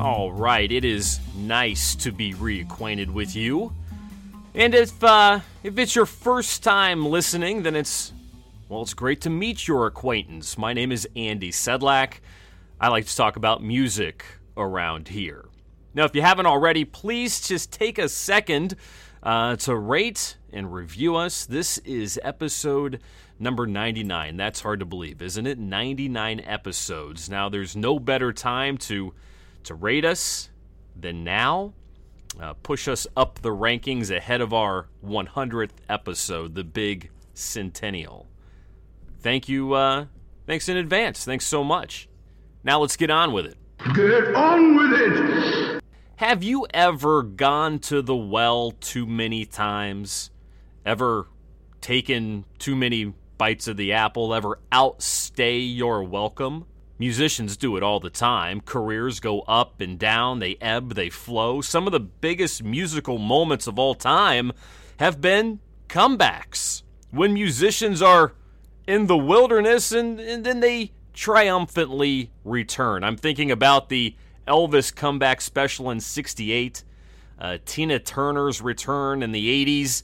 All right, it is nice to be reacquainted with you. And if uh, if it's your first time listening, then it's well, it's great to meet your acquaintance. My name is Andy Sedlak. I like to talk about music around here. Now, if you haven't already, please just take a second uh, to rate and review us. This is episode number 99. That's hard to believe, isn't it? 99 episodes. Now, there's no better time to to rate us than now. Uh, push us up the rankings ahead of our 100th episode, the big centennial. Thank you. Uh, thanks in advance. Thanks so much. Now let's get on with it. Get on with it! Have you ever gone to the well too many times? Ever taken too many bites of the apple? Ever outstay your welcome? Musicians do it all the time. Careers go up and down, they ebb, they flow. Some of the biggest musical moments of all time have been comebacks. When musicians are in the wilderness and, and then they triumphantly return. I'm thinking about the Elvis comeback special in 68, uh, Tina Turner's return in the 80s.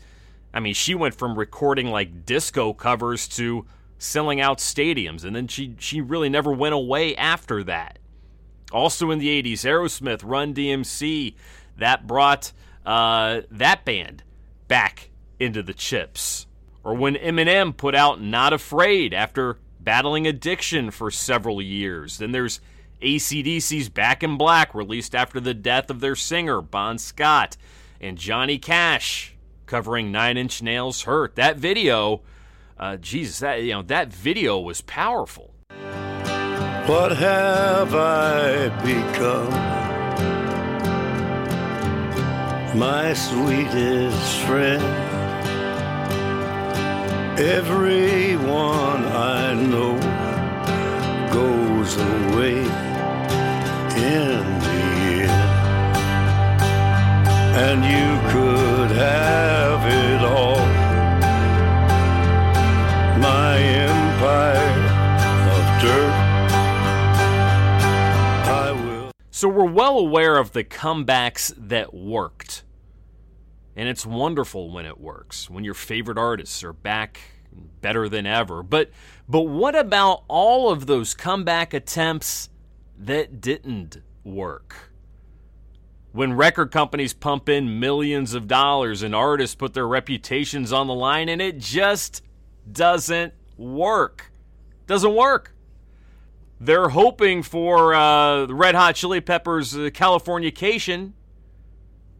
I mean, she went from recording like disco covers to selling out stadiums, and then she she really never went away after that. Also in the '80s, Aerosmith, Run DMC, that brought uh, that band back into the chips. Or when Eminem put out "Not Afraid" after battling addiction for several years. Then there's ACDC's Back in Black, released after the death of their singer Bon Scott, and Johnny Cash covering Nine Inch Nails' "Hurt." That video uh, Jesus, that you know that video was powerful. What have I become? My sweetest friend. Everyone I know goes away in the end. And you could have it all. My empire of dirt. So we're well aware of the comebacks that worked. And it's wonderful when it works, when your favorite artists are back better than ever. But but what about all of those comeback attempts that didn't work? When record companies pump in millions of dollars and artists put their reputations on the line and it just doesn't work. Doesn't work. They're hoping for uh, the Red Hot Chili Peppers' uh, Californication.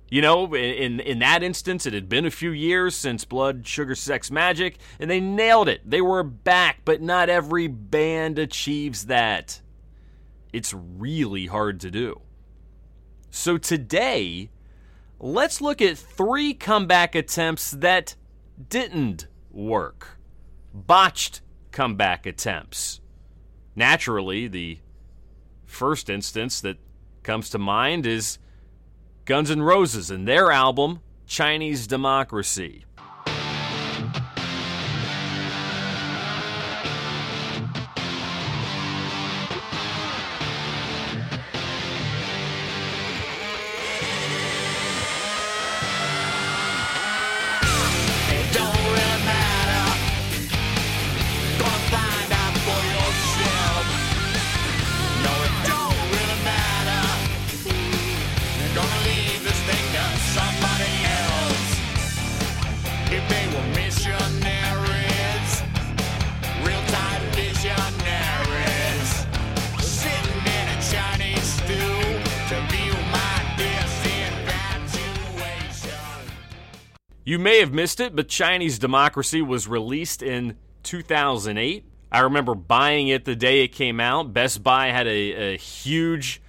You know, in in that instance, it had been a few years since Blood, Sugar, Sex, Magik, and they nailed it. They were back, but not every band achieves that. It's really hard to do. So today, let's look at three comeback attempts that didn't work. Botched comeback attempts. Naturally, the first instance that comes to mind is Guns N' Roses and their album, Chinese Democracy. You may have missed it, but Chinese Democracy was released in 2008. I remember buying it the day it came out. Best Buy had a, a huge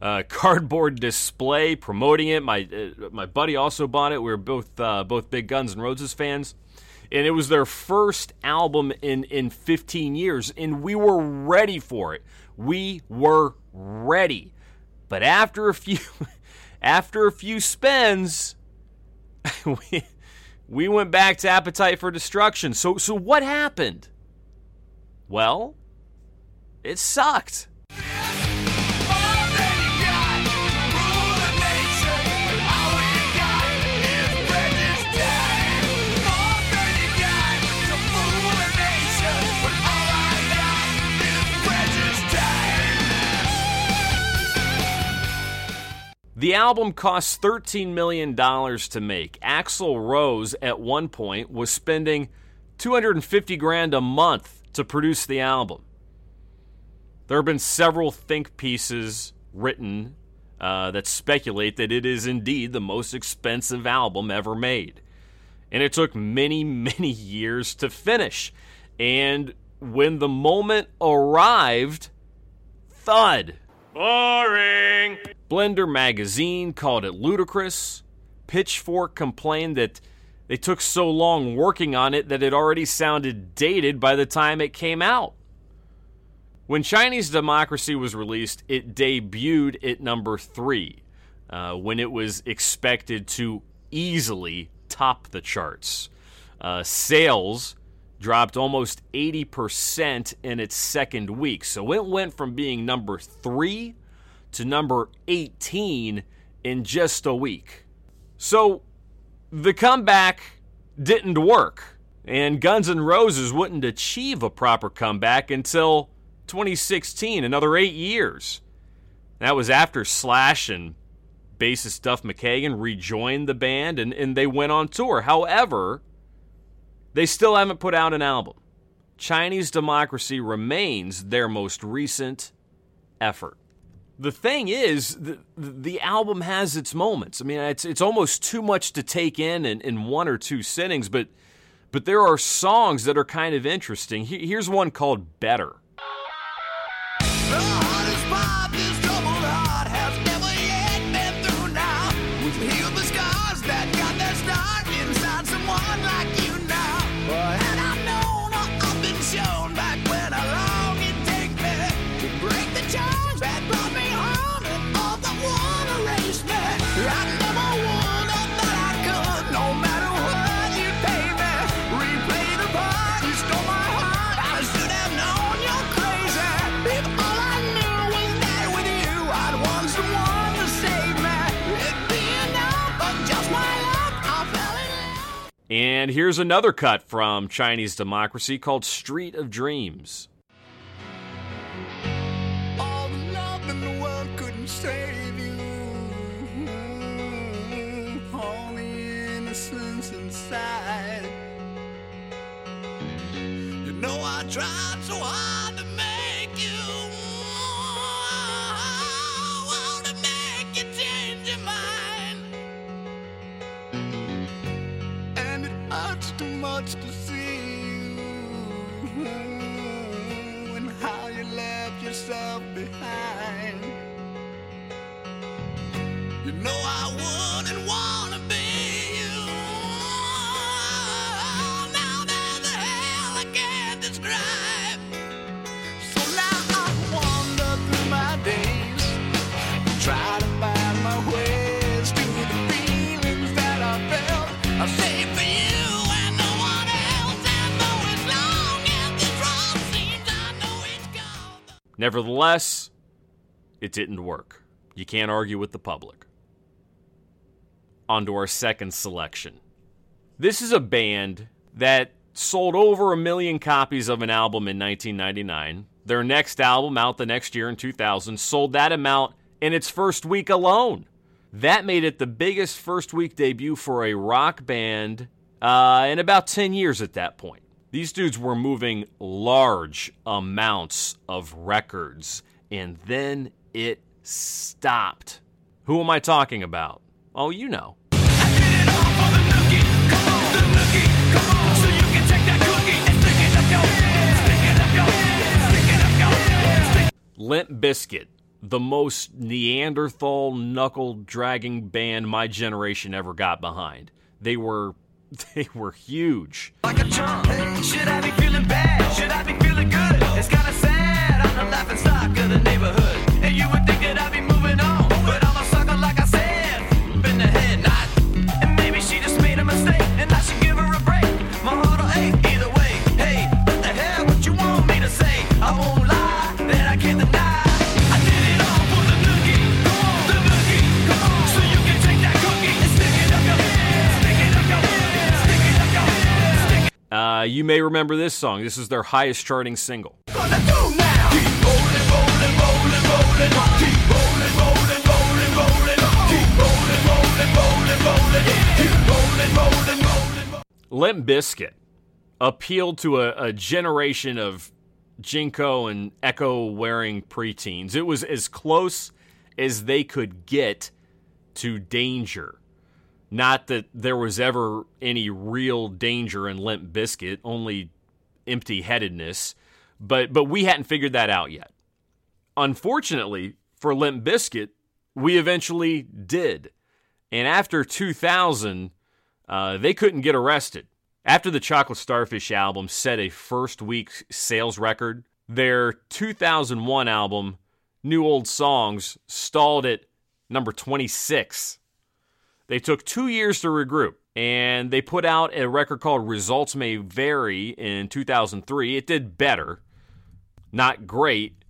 uh, cardboard display promoting it. My uh, my buddy also bought it. We were both uh, both big Guns N' Roses fans, and it was their first album in in 15 years, and we were ready for it. We were ready, but after a few after a few spins, we we went back to Appetite for Destruction. So, so what happened? Well, it sucked. The album cost $13 million to make. Axl Rose, at one point, was spending 250 grand a month to produce the album. There have been several think pieces written uh, that speculate that it is indeed the most expensive album ever made. And it took many, many years to finish. And when the moment arrived, thud. Boring. Blender magazine called it ludicrous. Pitchfork complained that they took so long working on it that it already sounded dated by the time it came out. When Chinese Democracy was released, it debuted at number three, uh, when it was expected to easily top the charts. Uh, sales dropped almost 80% in its second week. So it went from being number three to number 18 in just a week. So the comeback didn't work, and Guns N' Roses wouldn't achieve a proper comeback until 2016, another eight years. That was after Slash and bassist Duff McKagan rejoined the band and, and they went on tour. However, they still haven't put out an album. Chinese Democracy remains their most recent effort. The thing is, the, the album has its moments. I mean, it's it's almost too much to take in, in in one or two sittings, but but there are songs that are kind of interesting. Here's one called Better. And here's another cut from Chinese Democracy called Street of Dreams. Much to see you. And how you left yourself behind. You know I wouldn't wanna Nevertheless, it didn't work. You can't argue with the public. On to our second selection. This is a band that sold over a million copies of an album in 1999. Their next album, out the next year in 2000, sold that amount in its first week alone. That made it the biggest first week debut for a rock band uh, in about 10 years at that point. These dudes were moving large amounts of records, and then it stopped. Who am I talking about? Oh, you know. Limp Bizkit, the most Neanderthal knuckle dragging band my generation ever got behind. They were they were huge. Like a. Should I be feeling bad? Should I be feeling good? It's kinda sad. I'm the laughing stock of the neighborhood. And you would think that I'd Uh, you may remember this song. This is their highest charting single. Limp Bizkit appealed to a, a generation of JNCO and Ecko wearing preteens. It was as close as they could get to danger. Not that there was ever any real danger in Limp Bizkit, only empty headedness, but, but we hadn't figured that out yet. Unfortunately for Limp Bizkit, we eventually did. And after 2000, uh, they couldn't get arrested. After the Chocolate Starfish album set a first week sales record, their 2001 album, New Old Songs, stalled at number 26. They took two years to regroup, and they put out a record called Results May Vary in 2003. It did better. Not great,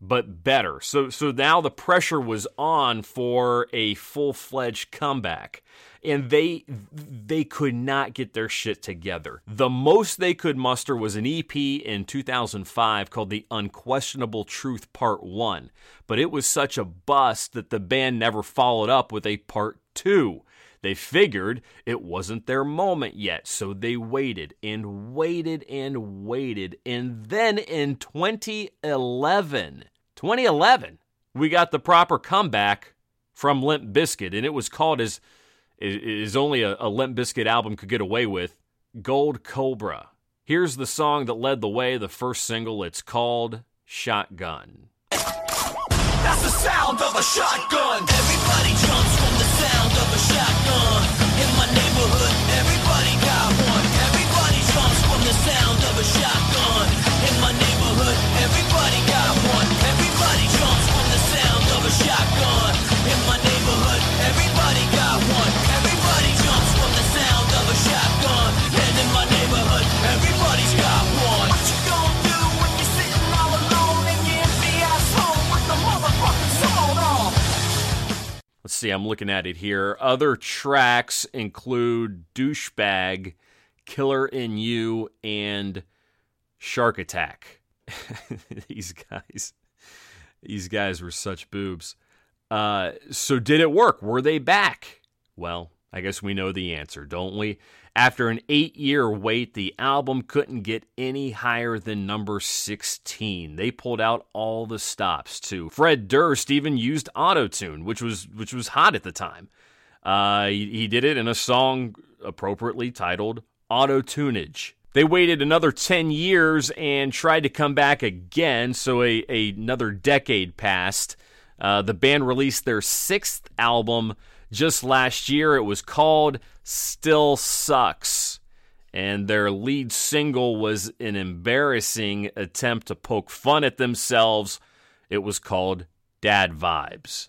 but better. So so now the pressure was on for a full-fledged comeback. And they they could not get their shit together. The most they could muster was an EP in 2005 called The Unquestionable Truth Part 1. But it was such a bust that the band never followed up with a part 2. They figured it wasn't their moment yet, so they waited and waited and waited. And then in 2011, 2011, we got the proper comeback from Limp Bizkit, and it was called as is only a, a Limp Bizkit album could get away with, Gold Cobra. Here's the song that led the way, the first single. It's called Shotgun. That's the sound of a shotgun. Everybody jumps from the shotgun. In my neighborhood, see, I'm looking at it here. Other tracks include Douchebag, Killer in You, and Shark Attack. these guys, these guys were such boobs. Uh, so did it work? Were they back? Well, I guess we know the answer, don't we? After an eight year wait, the album couldn't get any higher than number 16. They pulled out all the stops too. Fred Durst even used autotune, which was which was hot at the time. Uh, he, he did it in a song appropriately titled Autotunage. They waited another 10 years and tried to come back again, so a, a another decade passed. Uh, the band released their sixth album just last year. It was called Still Sucks. And their lead single was an embarrassing attempt to poke fun at themselves. It was called Dad Vibes.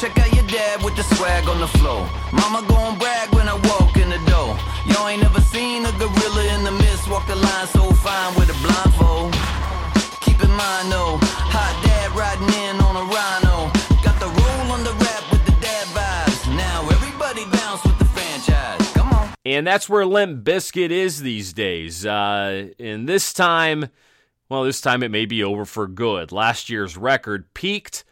Check out your dad with the swag on the floor. Mama brag when I walk in the door. Y'all ain't never seen a gorilla in the mist walk the line so fine with a blindfold. Keep in mind though, hot dad riding in on a rhino. And that's where Limp Bizkit is these days. Uh, and this time, well, this time it may be over for good. Last year's record peaked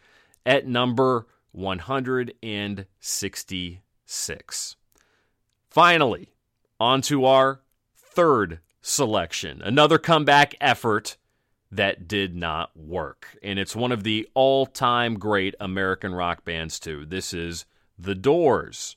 at number 166. Finally, on to our third selection. Another comeback effort that did not work. And it's one of the all time great American rock bands, too. This is The Doors.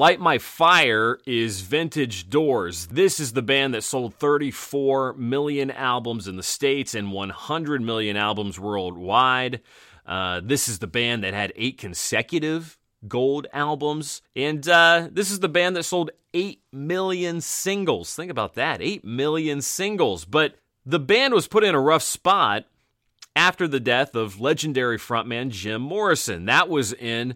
Light My Fire is Vintage Doors. This is the band that sold 34 million albums in the States and 100 million albums worldwide. Uh, this is the band that had eight consecutive gold albums. And uh, this is the band that sold 8 million singles. Think about that 8 million singles. But the band was put in a rough spot after the death of legendary frontman Jim Morrison. That was in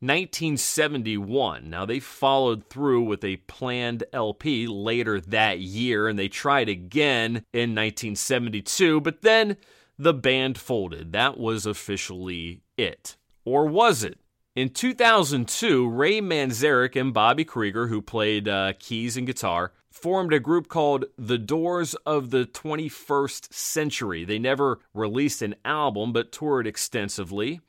1971. Now, they followed through with a planned LP later that year, and they tried again in 1972, but then the band folded. That was officially it. Or was it? In 2002, Ray Manzarek and Bobby Krieger, who played uh, keys and guitar, formed a group called The Doors of the 21st Century. They never released an album, but toured extensively,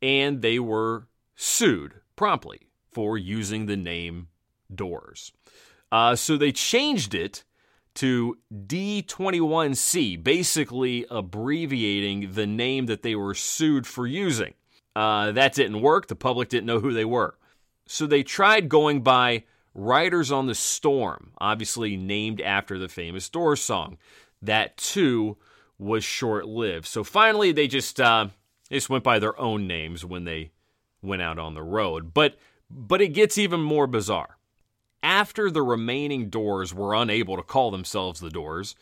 and they were sued promptly for using the name Doors. Uh, so they changed it to D21C, basically abbreviating the name that they were sued for using. Uh, that didn't work. The public didn't know who they were. So they tried going by Riders on the Storm, obviously named after the famous Doors song. That too was short lived. So finally, they just uh, they just went by their own names when they went out on the road. But but it gets even more bizarre. After the remaining Doors were unable to call themselves the Doors,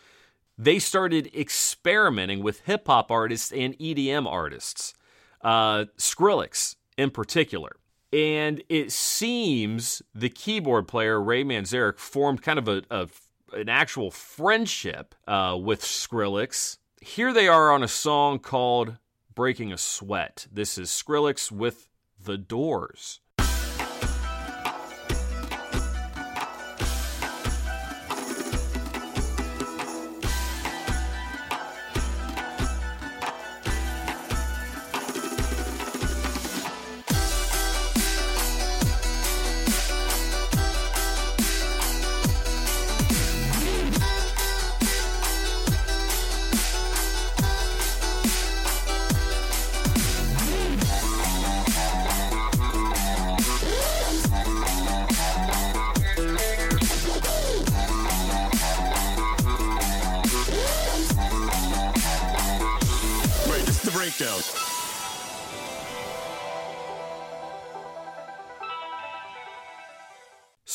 they started experimenting with hip hop artists and EDM artists, uh, Skrillex in particular. And it seems the keyboard player Ray Manzarek formed kind of a, a an actual friendship uh, with Skrillex. Here they are on a song called "Breaking a Sweat." This is Skrillex with the Doors.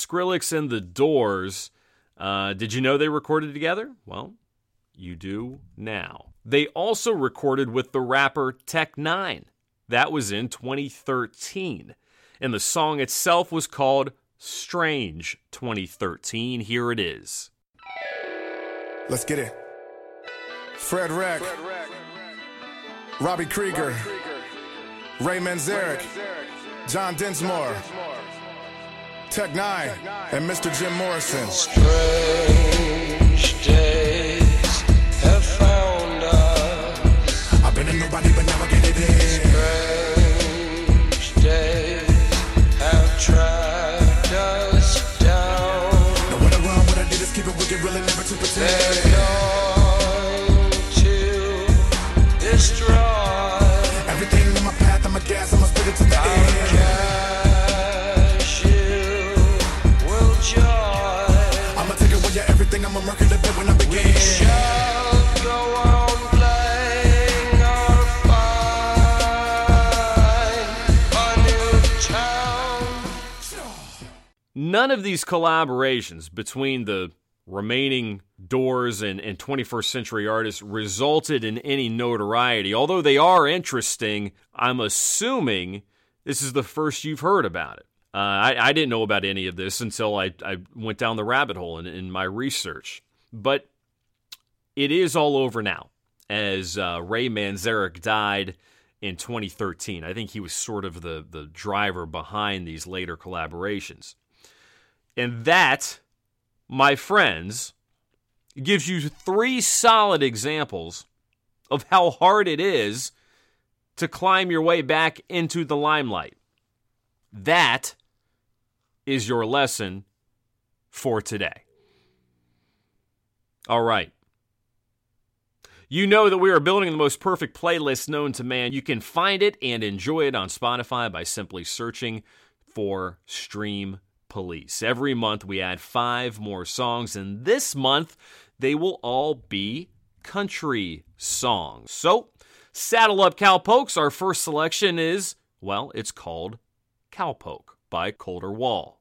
Skrillex and the Doors. Uh, did you know they recorded together? Well, you do now. They also recorded with the rapper Tech N9ne. That was in 2013. And the song itself was called Strange 2013. Here it is. Let's get it. Fred Reck, Robbie Krieger, Ray Manzarek, John Densmore, Tech N9ne, and Mr. Jim Morrison. Strange everything, I'ma murk it a bit when I begin. Shall go on playing our find a new town. None of these collaborations between the remaining Doors and, and 21st century artists resulted in any notoriety. Although they are interesting, I'm assuming this is the first you've heard about it. Uh, I, I didn't know about any of this until I, I went down the rabbit hole in, in my research. But it is all over now, as uh, Ray Manzarek died in 2013. I think he was sort of the, the driver behind these later collaborations. And that, my friends, gives you three solid examples of how hard it is to climb your way back into the limelight. That is your lesson for today. All right. You know that we are building the most perfect playlist known to man. You can find it and enjoy it on Spotify by simply searching for Stream Police. Every month we add five more songs, and this month they will all be country songs. So, saddle up cowpokes. Our first selection is, well, it's called Cowpoke by Colter Wall.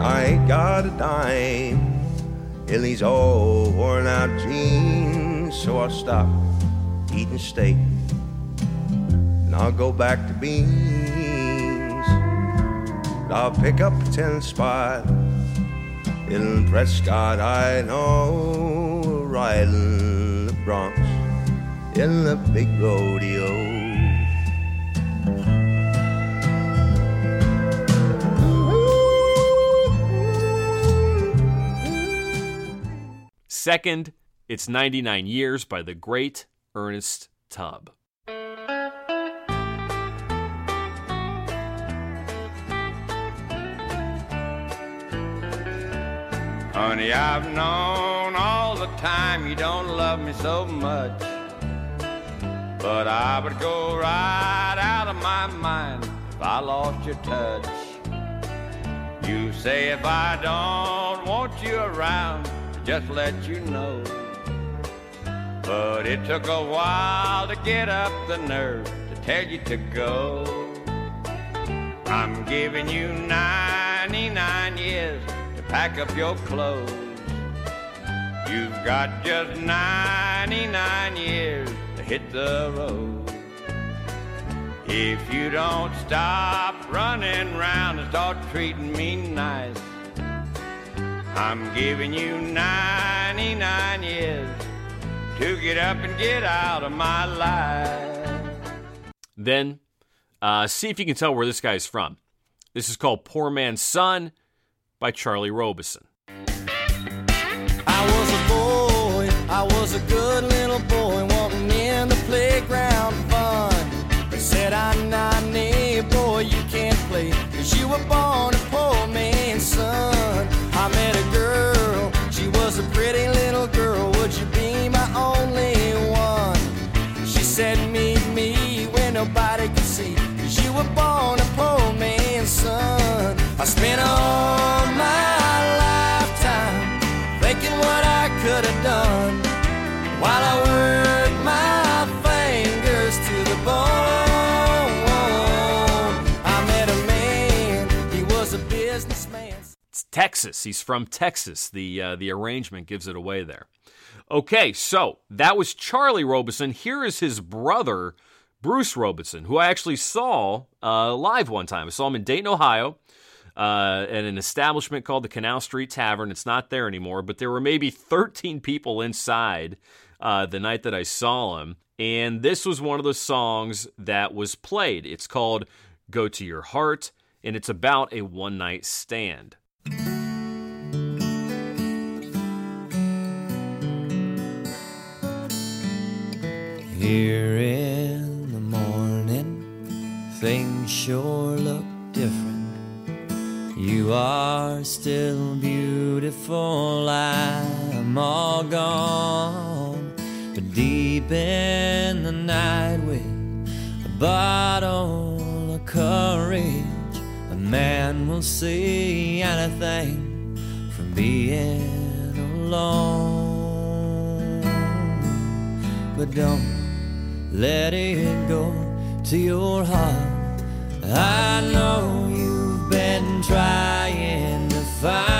I ain't got a dime in these old worn out jeans, so I'll stop eating steak and I'll go back to beans. I'll pick up a ten spot in Prescott, I know, riding the broncs in the big rodeo. Second, it's 99 Years by the great Ernest Tubb. Honey, I've known all the time you don't love me so much. But I would go right out of my mind if I lost your touch. You say if I don't want you around, just let you know. But it took a while to get up the nerve to tell you to go. I'm giving you 99 years to pack up your clothes. You've got just 99 years hit the road. If you don't stop running round and start treating me nice, I'm giving you 99 years to get up and get out of my life. Then, uh, see if you can tell where this guy's from. This is called Poor Man's Son by Charlie Robison. I was a boy, I was a good little boy were born Texas. He's from Texas. The uh, the arrangement gives it away there. Okay, so that was Charlie Robison. Here is his brother, Bruce Robison, who I actually saw uh, live one time. I saw him in Dayton, Ohio, uh, at an establishment called the Canal Street Tavern. It's not there anymore, but there were maybe 13 people inside uh, the night that I saw him. And this was one of the songs that was played. It's called Go to Your Heart, and it's about a one night stand. Here in the morning, things sure look different. You are still beautiful, I'm all gone. But deep in the night, with a bottle of courage, a man will see anything from being alone. But don't let it go to your heart. I know you've been trying to find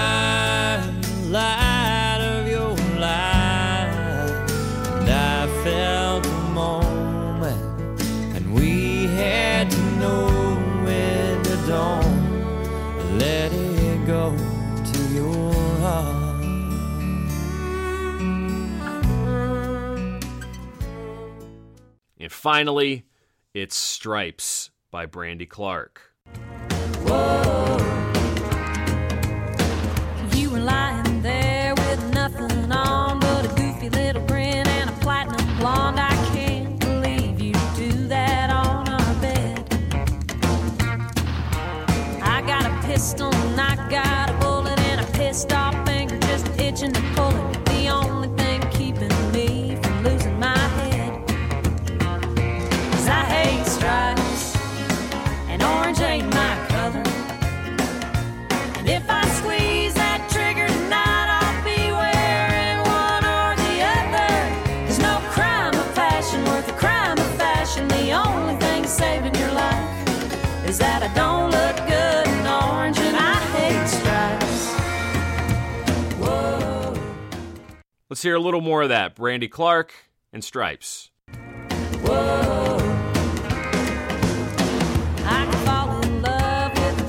finally, it's Stripes by Brandy Clark. You were lying there with nothing on but a goofy little grin and a platinum blonde. I can't believe you do that on our bed. I got a pistol and I got a bullet and a pissed off finger just itching to pull it. Let's hear a little more of that. Brandy Clark and Stripes. I could fall in love with a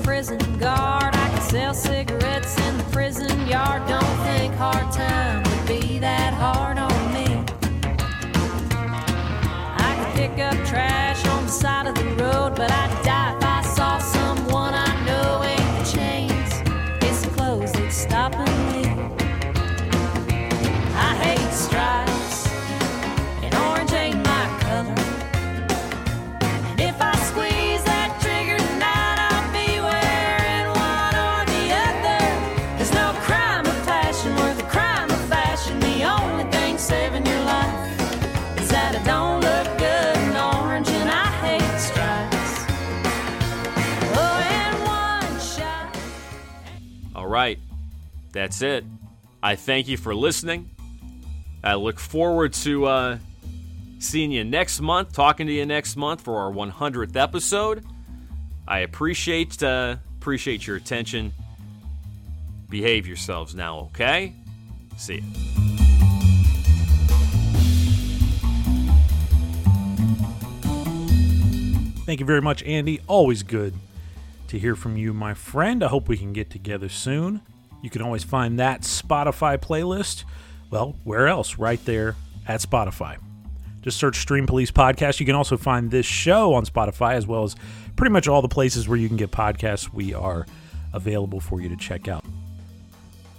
that's it. I thank you for listening. I look forward to uh, seeing you next month, talking to you next month for our 100th episode. I appreciate uh, appreciate your attention. Behave yourselves now, okay? See you. Thank you very much, Andy. Always good to hear from you, my friend. I hope we can get together soon. You can always find that Spotify playlist. Well, where else? Right there at Spotify. Just search Stream Police Podcast. You can also find this show on Spotify as well as pretty much all the places where you can get podcasts. We are available for you to check out.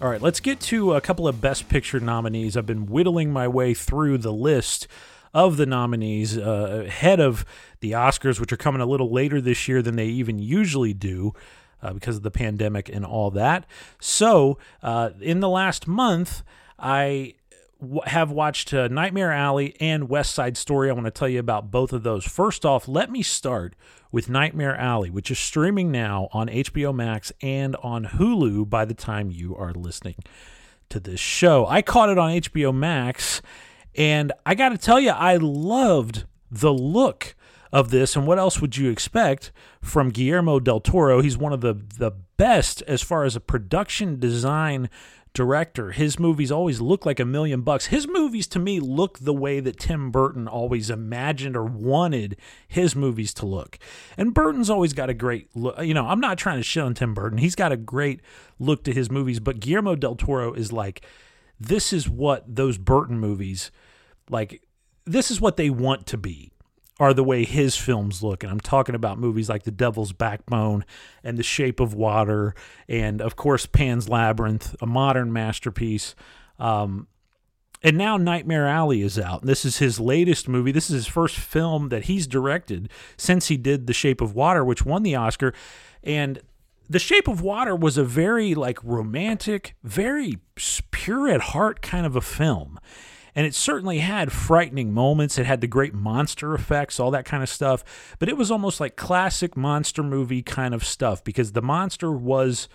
All right, let's get to a couple of Best Picture nominees. I've been whittling my way through the list of the nominees uh, ahead of the Oscars, which are coming a little later this year than they even usually do. Uh, because of the pandemic and all that. So, uh, in the last month, I w- have watched uh, Nightmare Alley and West Side Story. I want to tell you about both of those. First off, let me start with Nightmare Alley, which is streaming now on HBO Max and on Hulu by the time you are listening to this show. I caught it on HBO Max, and I got to tell you, I loved the look of this. And what else would you expect from Guillermo del Toro? He's one of the the best as far as a production design director. His movies always look like a million bucks. His movies to me look the way that Tim Burton always imagined or wanted his movies to look. And Burton's always got a great look. You know, I'm not trying to shit on Tim Burton. He's got a great look to his movies, but Guillermo del Toro is like this is what those Burton movies like this is what they want to be are the way his films look. And I'm talking about movies like The Devil's Backbone and The Shape of Water, and of course, Pan's Labyrinth, a modern masterpiece. Um, and now Nightmare Alley is out. This is his latest movie. This is his first film that he's directed since he did The Shape of Water, which won the Oscar. And The Shape of Water was a very like romantic, very pure at heart kind of a film and it certainly had frightening moments. It had the great monster effects, all that kind of stuff, but it was almost like classic monster movie kind of stuff because the monster was,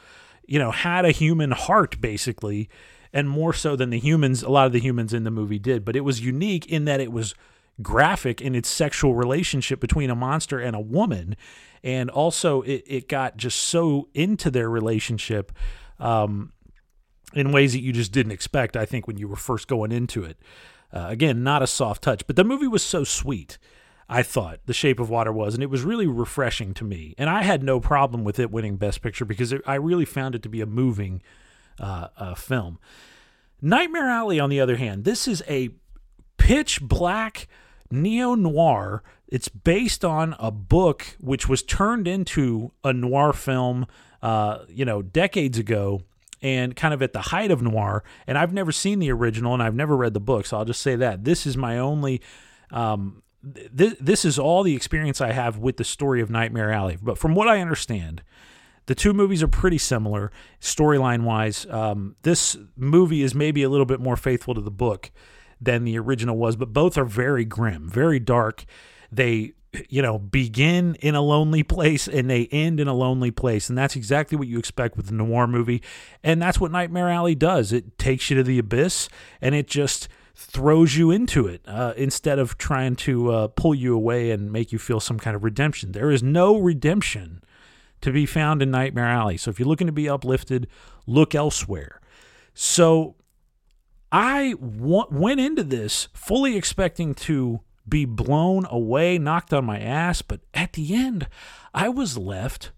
you know, had a human heart basically, and more so than the humans, a lot of the humans in the movie did. But it was unique in that it was graphic in its sexual relationship between a monster and a woman. And also, it, it got just so into their relationship. Um, in ways that you just didn't expect, I think, when you were first going into it. Uh, again, not a soft touch, but the movie was so sweet. I thought The Shape of Water was, and it was really refreshing to me. And I had no problem with it winning Best Picture because it, I really found it to be a moving uh, uh, film. Nightmare Alley, on the other hand, this is a pitch black neo noir. It's based on a book which was turned into a noir film, uh, you know, decades ago and kind of at the height of noir. And I've never seen the original and I've never read the book, so I'll just say that this is my only. Um, th- this is all the experience I have with the story of Nightmare Alley. But from what I understand, the two movies are pretty similar storyline wise. Um, this movie is maybe a little bit more faithful to the book than the original was, but both are very grim, very dark. They you know, begin in a lonely place and they end in a lonely place. And that's exactly what you expect with a noir movie. And that's what Nightmare Alley does. It takes you to the abyss and it just throws you into it uh, instead of trying to uh, pull you away and make you feel some kind of redemption. There is no redemption to be found in Nightmare Alley. So if you're looking to be uplifted, look elsewhere. So I w- went into this fully expecting to be blown away, knocked on my ass. But at the end, I was left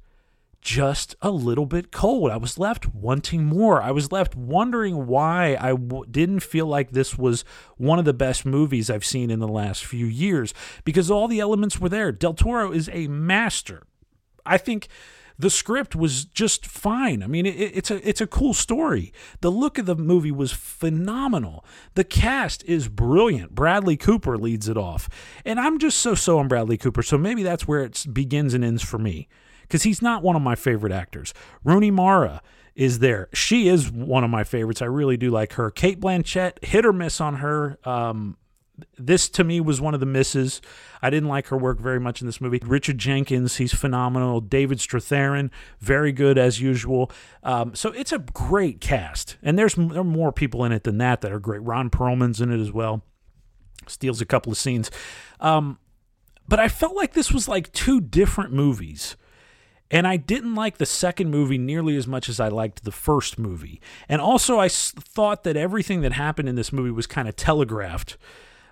just a little bit cold. I was left wanting more. I was left wondering why I w- didn't feel like this was one of the best movies I've seen in the last few years because all the elements were there. Del Toro is a master. I think the script was just fine. I mean, it, it's a it's a cool story. The look of the movie was phenomenal. The cast is brilliant. Bradley Cooper leads it off, and I'm just so so on Bradley Cooper. So maybe that's where it begins and ends for me, because he's not one of my favorite actors. Rooney Mara is there. She is one of my favorites. I really do like her. Cate Blanchett, hit or miss on her. Um, this to me was one of the misses. I didn't like her work very much in this movie. Richard Jenkins, he's phenomenal. David Strathairn, very good as usual. Um, so it's a great cast, and there's there are more people in it than that that are great. Ron Perlman's in it as well. Steals a couple of scenes, um, but I felt like this was like two different movies. And I didn't like the second movie nearly as much as I liked the first movie. And also, I thought that everything that happened in this movie was kind of telegraphed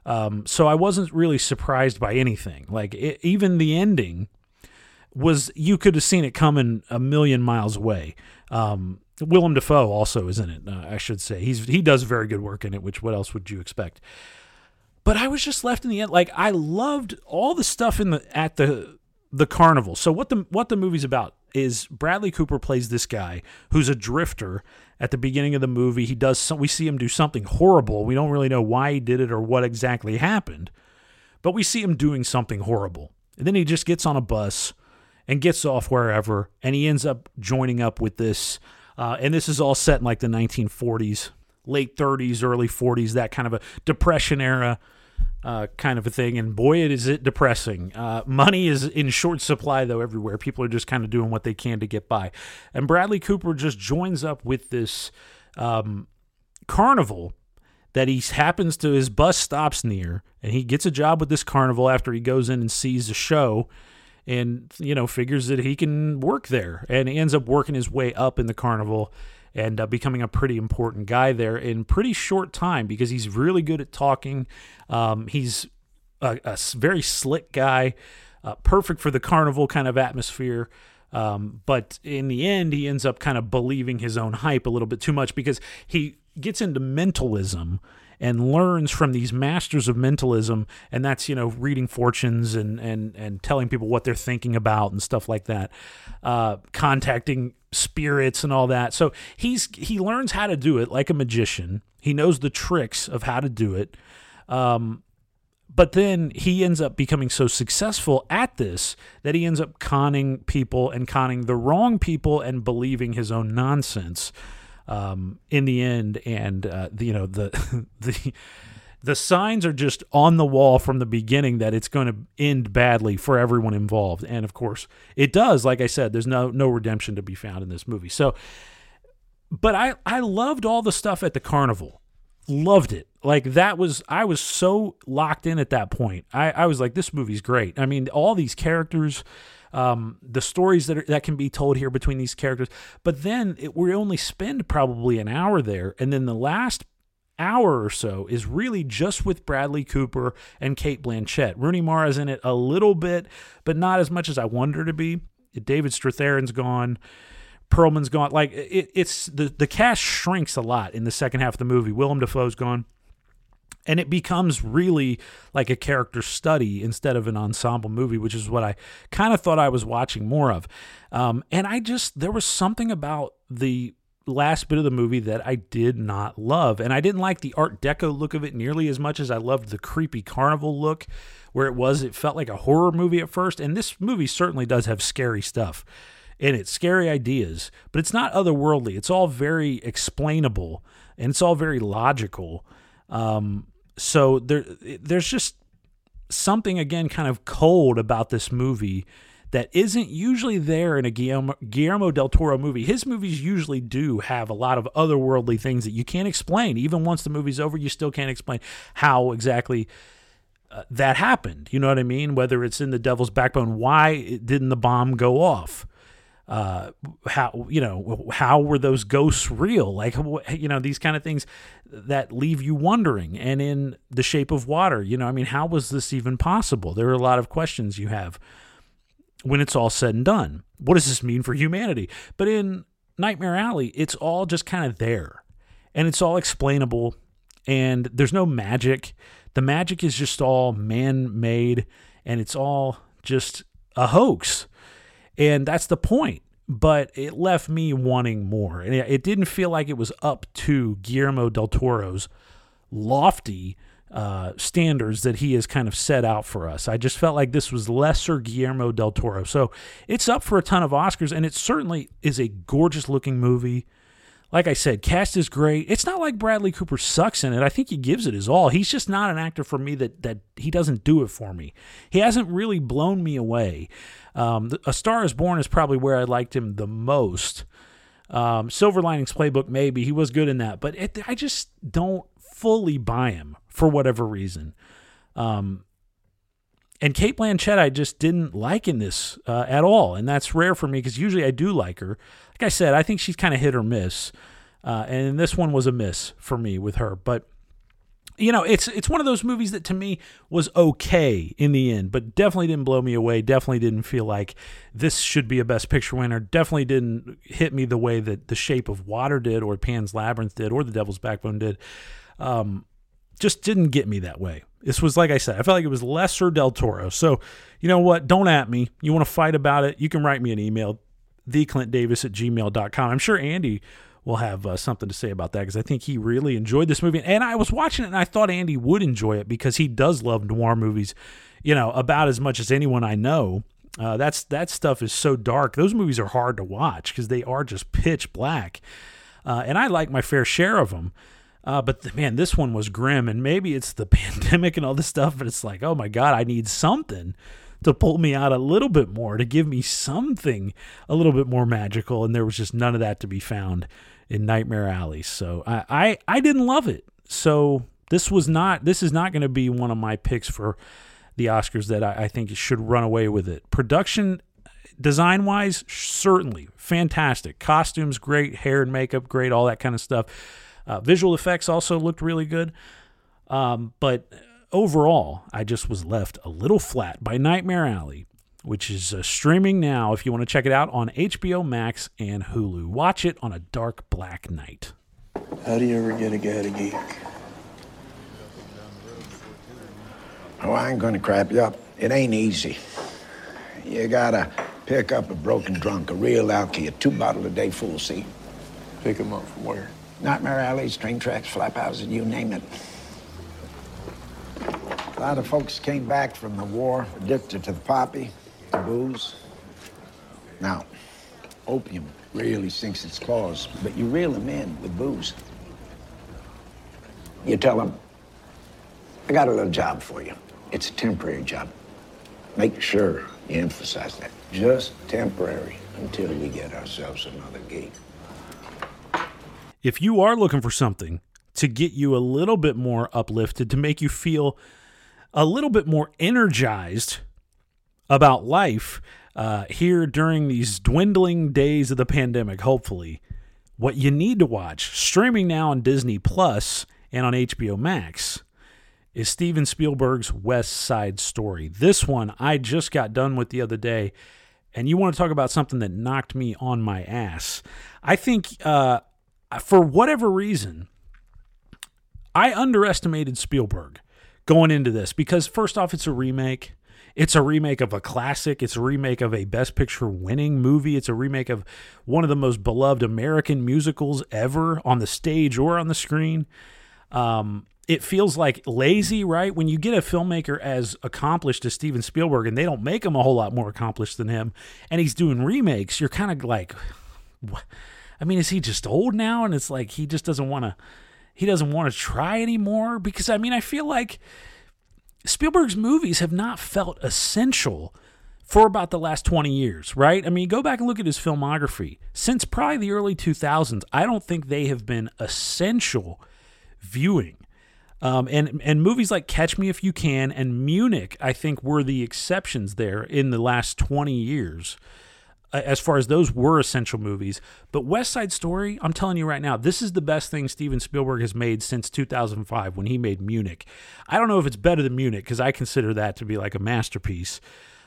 um, so I wasn't really surprised by anything. Like it, even the ending was, you could have seen it coming a million miles away. Um, Willem Dafoe also is in it. Uh, I should say he's he does very good work in it. Which what else would you expect? But I was just left in the end. Like I loved all the stuff in the at the the carnival. So what the what the movie's about is Bradley Cooper plays this guy who's a drifter at the beginning of the movie. He does some, we see him do something horrible. We don't really know why he did it or what exactly happened, but we see him doing something horrible. And then he just gets on a bus and gets off wherever, and he ends up joining up with this. Uh, and this is all set in like the 1940s, late 30s, early 40s, that kind of a depression era uh, kind of a thing. And boy, it is it depressing. Uh, money is in short supply though everywhere. People are just kind of doing what they can to get by. And Bradley Cooper just joins up with this um, carnival that he happens to his bus stops near and he gets a job with this carnival after he goes in and sees the show and you know figures that he can work there and he ends up working his way up in the carnival and uh, becoming a pretty important guy there in pretty short time because he's really good at talking. Um, he's a very slick guy uh, perfect for the carnival kind of atmosphere. Um, but in the end, he ends up kind of believing his own hype a little bit too much because he gets into mentalism and learns from these masters of mentalism, and that's you know reading fortunes and and and telling people what they're thinking about and stuff like that, uh, contacting spirits and all that. So he's he learns how to do it like a magician. He knows the tricks of how to do it. Um, but then he ends up becoming so successful at this that he ends up conning people and conning the wrong people and believing his own nonsense um, in the end. And uh, the, you know the the the signs are just on the wall from the beginning that it's going to end badly for everyone involved. And of course, it does. Like I said, there's no no redemption to be found in this movie. So, but I I loved all the stuff at the carnival loved it. Like that was I was so locked in at that point. I, I was like, this movie's great. I mean, all these characters, um, the stories that are, that can be told here between these characters. But then it, we only spend probably an hour there, and then the last hour or so is really just with Bradley Cooper and Cate Blanchett. Rooney Mara's in it a little bit, but not as much as I wanted her to be. David Strathairn's gone. Perlman's gone. Like it, it's the the cast shrinks a lot in the second half of the movie. Willem Dafoe's gone, and it becomes really like a character study instead of an ensemble movie, which is what I kind of thought I was watching more of. Um, and I just there was something about the last bit of the movie that I did not love, and I didn't like the Art Deco look of it nearly as much as I loved the creepy carnival look. Where it was, it felt like a horror movie at first, and this movie certainly does have scary stuff in it, scary ideas, but it's not otherworldly. It's all very explainable and it's all very logical. Um, so there, there's just something again kind of cold about this movie that isn't usually there in a Guillermo, Guillermo del Toro movie. His movies usually do have a lot of otherworldly things that you can't explain. Even once the movie's over, you still can't explain how exactly uh, that happened. You know what I mean? Whether it's in the Devil's Backbone, why didn't the bomb go off? Uh, how you know how were those ghosts real? Like you know these kind of things that leave you wondering and in the shape of water you know i mean how was this even possible? There are a lot of questions you have when it's all said and done. What does this mean for humanity? But in nightmare alley it's all just kind of there and it's all explainable and there's no magic. The magic is just all man-made and it's all just a hoax and that's the point. But it left me wanting more. And it didn't feel like it was up to Guillermo del Toro's lofty uh, standards that he has kind of set out for us. I just felt like this was lesser Guillermo del Toro. So it's up for a ton of Oscars, and it certainly is a gorgeous looking movie. Like I said, cast is great. It's not like Bradley Cooper sucks in it. I think he gives it his all. He's just not an actor for me that that he doesn't do it for me. He hasn't really blown me away. Um, A Star Is Born is probably where I liked him the most. Um, Silver Linings Playbook, maybe he was good in that, but it, I just don't fully buy him for whatever reason. Um, and Cate Blanchett, I just didn't like in this uh, at all, and that's rare for me because usually I do like her. Like I said, I think she's kind of hit or miss, uh, and this one was a miss for me with her. But you know, it's it's one of those movies that to me was okay in the end, but definitely didn't blow me away. Definitely didn't feel like this should be a Best Picture winner. Definitely didn't hit me the way that The Shape of Water did, or Pan's Labyrinth did, or The Devil's Backbone did. Um, just didn't get me that way. This was like I said, I felt like it was lesser Del Toro. So, you know what? Don't at me. You want to fight about it? You can write me an email, theclintdavis at gmail.com. I'm sure Andy will have uh, something to say about that because I think he really enjoyed this movie. And I was watching it and I thought Andy would enjoy it because he does love noir movies, you know, about as much as anyone I know. Uh, that's that stuff is so dark. Those movies are hard to watch because they are just pitch black. Uh, and I like my fair share of them. Uh, but the, man, this one was grim, and maybe it's the pandemic and all this stuff. But it's like, oh my god, I need something to pull me out a little bit more, to give me something a little bit more magical. And there was just none of that to be found in Nightmare Alley. So I, I, I didn't love it. so this was not this is not going to be one of my picks for the Oscars that I, I think should run away with it. Production design wise, certainly fantastic. Costumes, great. Hair and makeup, great. All that kind of stuff. Uh, visual effects also looked really good. Um, but overall, I just was left a little flat by Nightmare Alley, which is uh, streaming now if you want to check it out on HBO Max and Hulu. Watch it on a dark black night. How do you ever get a guy to geek? Oh, I ain't gonna crap you up. It ain't easy. You gotta pick up a broken drunk, a real alky, a two bottle a day full, see? Pick him up from where? Nightmare alleys, train tracks, flap houses, you name it. A lot of folks came back from the war addicted to the poppy, to booze. Now, opium really sinks its claws, but you reel them in with booze. You tell them, I got a little job for you. It's a temporary job. Make sure you emphasize that. Just temporary until we get ourselves another gig. If you are looking for something to get you a little bit more uplifted, to make you feel a little bit more energized about life uh, here during these dwindling days of the pandemic, hopefully, what you need to watch, streaming now on Disney Plus and on HBO Max, is Steven Spielberg's West Side Story. This one I just got done with the other day, and you want to talk about something that knocked me on my ass. I think, uh, for whatever reason, I underestimated Spielberg going into this because, first off, it's a remake. It's a remake of a classic. It's a remake of a Best Picture winning movie. It's a remake of one of the most beloved American musicals ever on the stage or on the screen. Um, it feels like lazy, right? When you get a filmmaker as accomplished as Steven Spielberg and they don't make him a whole lot more accomplished than him, and he's doing remakes, you're kind of like, what? I mean, is he just old now? And it's like he just doesn't want to, he doesn't want to try anymore. Because I mean, I feel like Spielberg's movies have not felt essential for about the last 20 years, right? I mean, go back and look at his filmography. Since probably the early 2000s, I don't think they have been essential viewing. Um, and and movies like Catch Me If You Can and Munich, I think, were the exceptions there in the last twenty years, as far as those were essential movies. But West Side Story, I'm telling you right now, this is the best thing Steven Spielberg has made since 2005 when he made Munich. I don't know if it's better than Munich because I consider that to be like a masterpiece.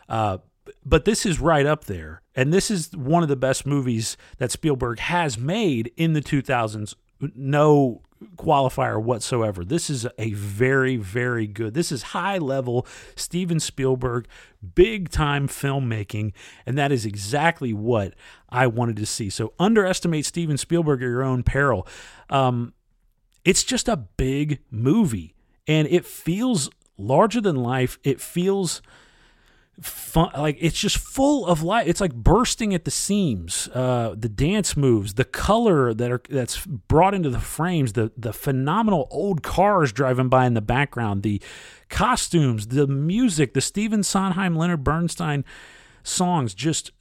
Uh, but this is right up there, and this is one of the best movies that Spielberg has made in the 2000s. No qualifier whatsoever. This is a very, very good. This is high level Steven Spielberg, big time filmmaking, and that is exactly what I wanted to see. So underestimate Steven Spielberg at your own peril. Um, it's just a big movie, and it feels larger than life. It feels fun like it's just full of life. it's like bursting at the seams uh the dance moves the color that are that's brought into the frames the the phenomenal old cars driving by in the background the costumes the music the Stephen Sondheim Leonard Bernstein songs just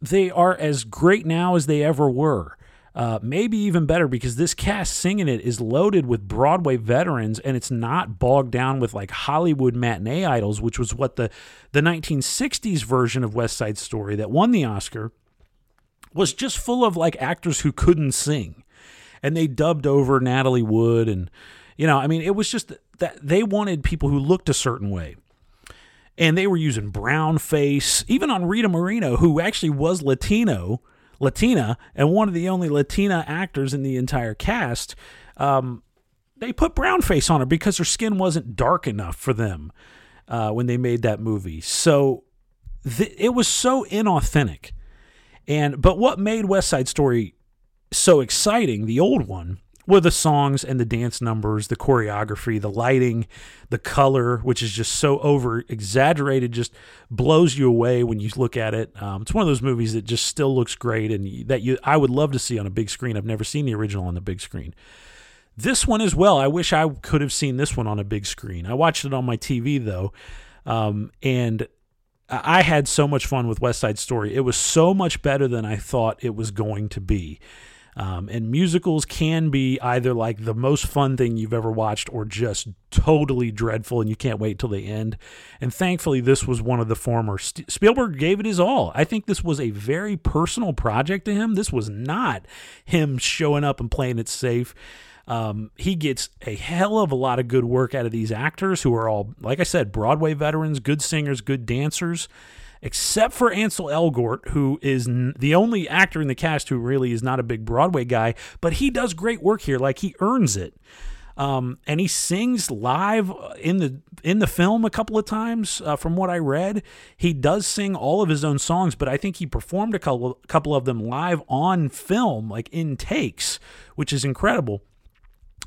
they are as great now as they ever were uh, maybe even better because this cast singing it is loaded with Broadway veterans and it's not bogged down with like Hollywood matinee idols, which was what the, the 1960s version of West Side Story that won the Oscar was just full of like actors who couldn't sing. And they dubbed over Natalie Wood. And, you know, I mean, it was just that they wanted people who looked a certain way and they were using brown face, even on Rita Moreno, who actually was Latino Latina and one of the only Latina actors in the entire cast. Um, they put brown face on her because her skin wasn't dark enough for them uh, when they made that movie. So th- it was so inauthentic. And but what made West Side Story so exciting, the old one, were the songs and the dance numbers, the choreography, the lighting, the color, which is just so over exaggerated, just blows you away when you look at it. Um, it's one of those movies that just still looks great and that you I would love to see on a big screen. I've never seen the original on the big screen. This one as well. I wish I could have seen this one on a big screen. I watched it on my TV though, um, and I had so much fun with West Side Story. It was so much better than I thought it was going to be. Um, and musicals can be either like the most fun thing you've ever watched or just totally dreadful and you can't wait till they end. And thankfully, this was one of the former. St- Spielberg gave it his all. I think this was a very personal project to him. This was not him showing up and playing it safe. Um, he gets a hell of a lot of good work out of these actors who are all, like I said, Broadway veterans, good singers, good dancers except for Ansel Elgort, who is n- the only actor in the cast who really is not a big Broadway guy, but he does great work here. Like he earns it. Um, and he sings live in the in the film a couple of times. Uh, from what I read, he does sing all of his own songs, but I think he performed a couple couple of them live on film, like in takes, which is incredible,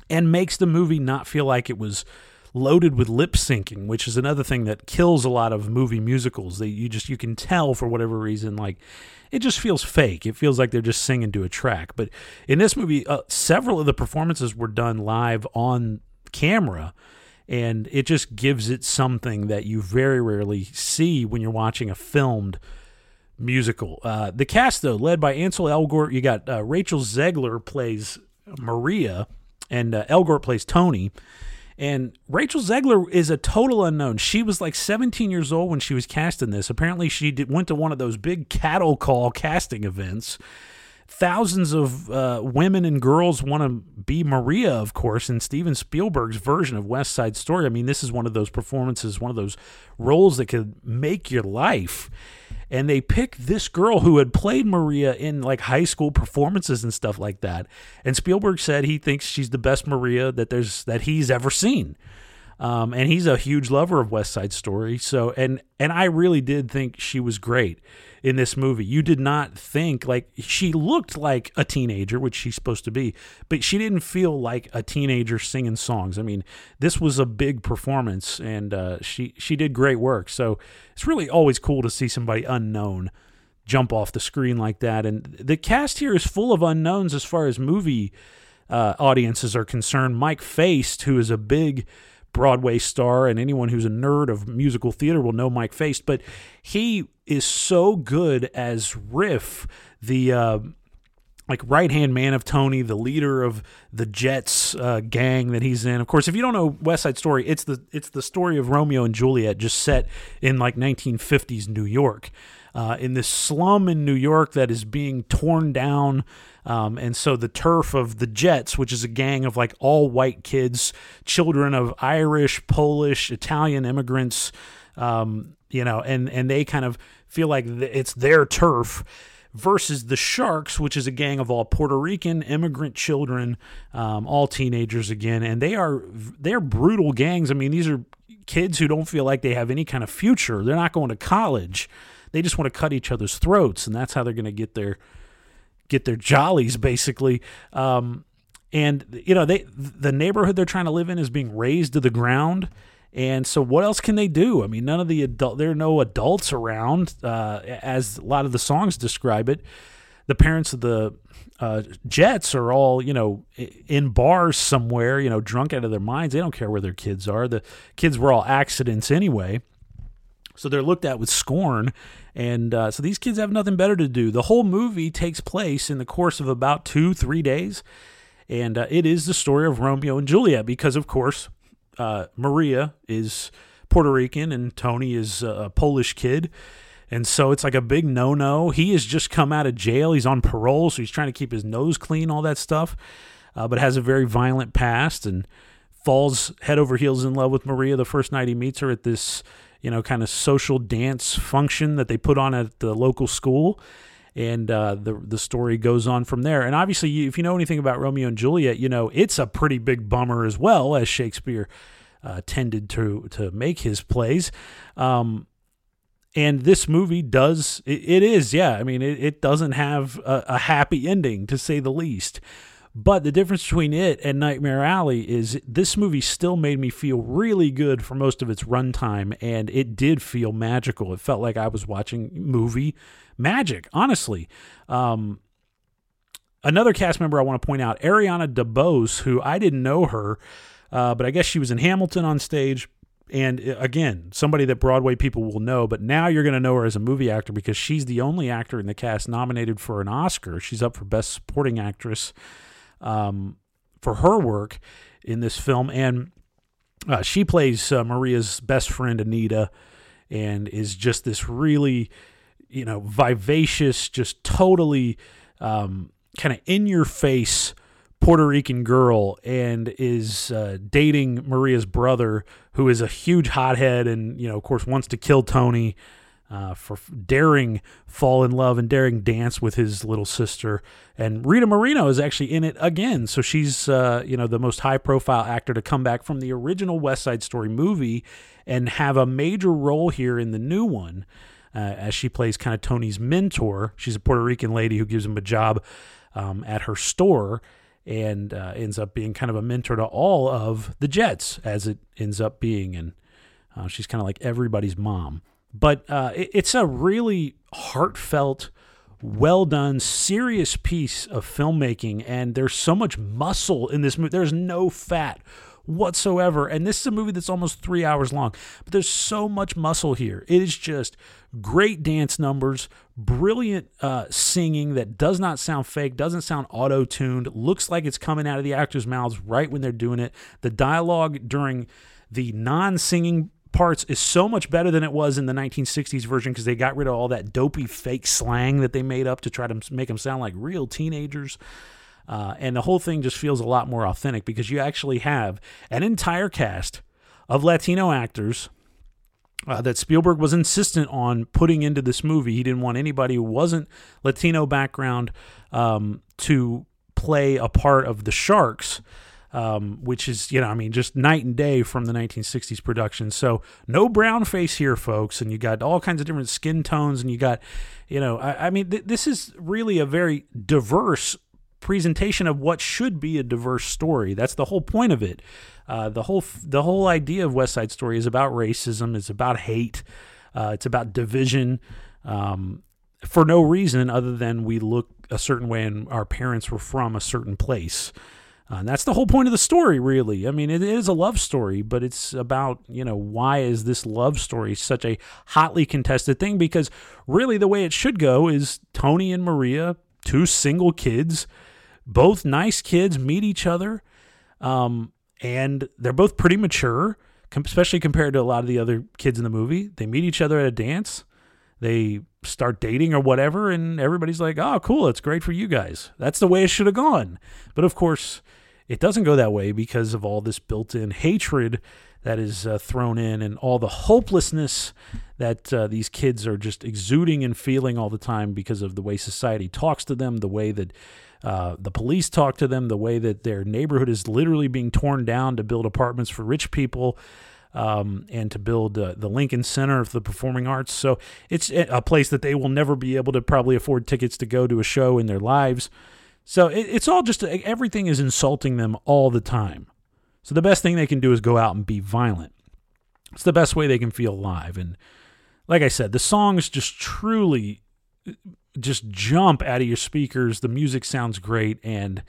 and makes the movie not feel like it was loaded with lip syncing, which is another thing that kills a lot of movie musicals. They you just you can tell for whatever reason like it just feels fake. It feels like they're just singing to a track. But in this movie, uh, several of the performances were done live on camera. And it just gives it something that you very rarely see when you're watching a filmed musical. Uh, the cast, though, led by Ansel Elgort, you got uh, Rachel Zegler plays Maria, and uh, Elgort plays Tony. And Rachel Zegler is a total unknown. She was like 17 years old when she was cast in this. Apparently, she did, went to one of those big cattle call casting events. Thousands of uh, women and girls want to be Maria, of course, in Steven Spielberg's version of West Side Story. I mean, this is one of those performances, one of those roles that could make your life and they picked this girl who had played Maria in like high school performances and stuff like that. And Spielberg said he thinks she's the best Maria that there's that he's ever seen. Um, and he's a huge lover of West Side Story. So and and I really did think she was great in this movie. You did not think like she looked like a teenager, which she's supposed to be, but she didn't feel like a teenager singing songs. I mean, this was a big performance, and uh, she she did great work. So it's really always cool to see somebody unknown jump off the screen like that. And the cast here is full of unknowns as far as movie uh, audiences are concerned. Mike Faist, who is a big Broadway star, and anyone who's a nerd of musical theater will know Mike Faist. But he is so good as Riff, the uh, like right hand man of Tony, the leader of the Jets uh, gang that he's in. Of course, if you don't know West Side Story, it's the it's the story of Romeo and Juliet, just set in like 1950s New York, uh, in this slum in New York that is being torn down. Um, and so the turf of the Jets, which is a gang of like all white kids, children of Irish, Polish, Italian immigrants, um, you know, and and they kind of feel like it's their turf versus the Sharks, which is a gang of all Puerto Rican immigrant children, um, all teenagers again, and they are they're brutal gangs. I mean, these are kids who don't feel like they have any kind of future. They're not going to college. They just want to cut each other's throats, and that's how they're going to get their get their jollies, basically. Um, and you know, they the neighborhood they're trying to live in is being razed to the ground. And so, what else can they do? I mean, none of the adult there are no adults around, uh, as a lot of the songs describe it. The parents of the uh, Jets are all you know in bars somewhere, you know, drunk out of their minds. They don't care where their kids are. The kids were all accidents anyway, so they're looked at with scorn. And uh, so these kids have nothing better to do. The whole movie takes place in the course of about two, three days. And uh, it is the story of Romeo and Juliet because, of course, uh, Maria is Puerto Rican and Tony is a Polish kid. And so it's like a big no no. He has just come out of jail. He's on parole, so he's trying to keep his nose clean, all that stuff, uh, but has a very violent past and falls head over heels in love with Maria the first night he meets her at this, you know, kind of social dance function that they put on at the local school. And uh, the the story goes on from there. And obviously, if you know anything about Romeo and Juliet, you know it's a pretty big bummer as well as Shakespeare uh, tended to to make his plays. Um, and this movie does it, it is yeah i mean it, it doesn't have a, a, happy ending to say the least but the difference between it and nightmare alley is this movie still made me feel really good for most of its runtime and it did feel magical. It felt like i was watching movie magic honestly. Um, another cast member i want to point out ariana DeBose who i didn't know her uh, but i guess she was in hamilton on stage. And uh, again, somebody that Broadway people will know, but now you're going to know her as a movie actor because she's the only actor in the cast nominated for an Oscar. She's up for Best Supporting Actress um, for her work in this film, and uh, she plays uh, Maria's best friend Anita, and is just this really, you know, vivacious, just totally um, kind of in your face Puerto Rican girl and is uh, dating Maria's brother, who is a huge hothead and, you know, of course, wants to kill Tony uh, for daring fall in love and daring dance with his little sister. And Rita Moreno is actually in it again. So she's, uh, you know, the most high profile actor to come back from the original West Side Story movie and have a major role here in the new one. Uh, as she plays kind of Tony's mentor. She's a Puerto Rican lady who gives him a job um, at her store and uh, ends up being kind of a mentor to all of the Jets, as it ends up being. And uh, she's kind of like everybody's mom. But uh, it, it's a really heartfelt, well done, serious piece of filmmaking. And there's so much muscle in this movie. There's no fat whatsoever. And this is a movie that's almost three hours long, but there's so much muscle here. It is just great dance numbers, brilliant uh, singing that does not sound fake, doesn't sound auto tuned, looks like it's coming out of the actors' mouths right when they're doing it. The dialogue during the non singing parts is so much better than it was in the 1960s version because they got rid of all that dopey fake slang that they made up to try to make them sound like real teenagers. Uh, and the whole thing just feels a lot more authentic because you actually have an entire cast of Latino actors uh, that Spielberg was insistent on putting into this movie. He didn't want anybody who wasn't Latino background um, to play a part of the Sharks. Um, which is, you know, I mean, just night and day from the 1960s production. So no brown face here, folks, and you got all kinds of different skin tones, and you got, you know, I, I mean, th- this is really a very diverse presentation of what should be a diverse story. That's the whole point of it. Uh, the whole the whole idea of West Side Story is about racism. It's about hate. Uh, it's about division. Um, for no reason other than we look a certain way and our parents were from a certain place. Uh, that's the whole point of the story, really. I mean, it is a love story, but it's about, you know, why is this love story such a hotly contested thing? Because really, the way it should go is Tony and Maria, two single kids, both nice kids, meet each other. Um, and they're both pretty mature, especially compared to a lot of the other kids in the movie. They meet each other at a dance, they start dating or whatever, and everybody's like, "Oh, cool, it's great for you guys." That's the way it should have gone. But of course, it doesn't go that way because of all this built-in hatred that is uh, thrown in and all the hopelessness that uh, these kids are just exuding and feeling all the time because of the way society talks to them, the way that uh, the police talk to them, the way that their neighborhood is literally being torn down to build apartments for rich people. Um, and to build uh, the Lincoln Center of the Performing Arts. So it's a place that they will never be able to probably afford tickets to go to a show in their lives. So it, it's all just everything is insulting them all the time. So the best thing they can do is go out and be violent. It's the best way they can feel alive. And like I said, the songs just truly uh, just jump out of your speakers. The music sounds great and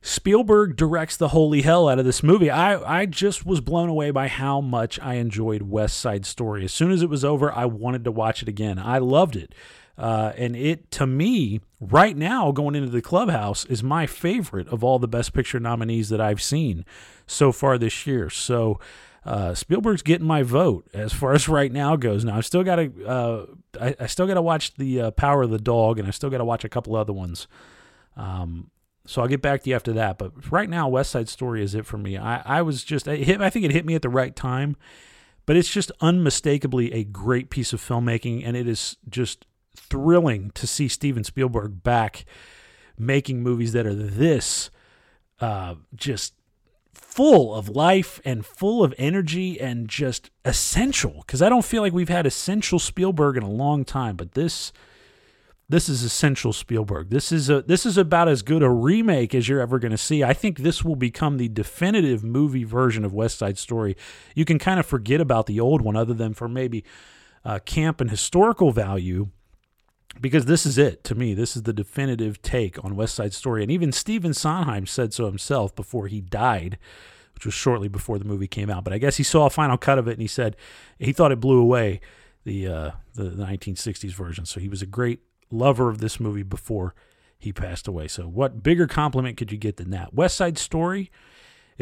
Spielberg directs the holy hell out of this movie. I, I just was blown away by how much I enjoyed West Side Story. As soon as it was over, I wanted to watch it again. I loved it. Uh, and it, to me, right now, going into the clubhouse, is my favorite of all the Best Picture nominees that I've seen so far this year. So, uh, Spielberg's getting my vote as far as right now goes. Now I still got to uh, I, I, still got to watch the uh, Power of the Dog, and I still got to watch a couple other ones. Um, so I'll get back to you after that. But right now, West Side Story is it for me. I, I was just hit, I think it hit me at the right time, but it's just unmistakably a great piece of filmmaking, and it is just thrilling to see Steven Spielberg back making movies that are this uh, just full of life and full of energy and just essential because I don't feel like we've had essential Spielberg in a long time but this this is essential Spielberg. This is a this is about as good a remake as you're ever going to see. I think this will become the definitive movie version of West Side Story. You can kind of forget about the old one other than for maybe uh, camp and historical value because this is it to me. This is the definitive take on West Side Story. And even Stephen Sondheim said so himself before he died, which was shortly before the movie came out. But I guess he saw a final cut of it and he said he thought it blew away the uh, the, the 1960s version. So he was a great lover of this movie before he passed away. So what bigger compliment could you get than that? West Side Story.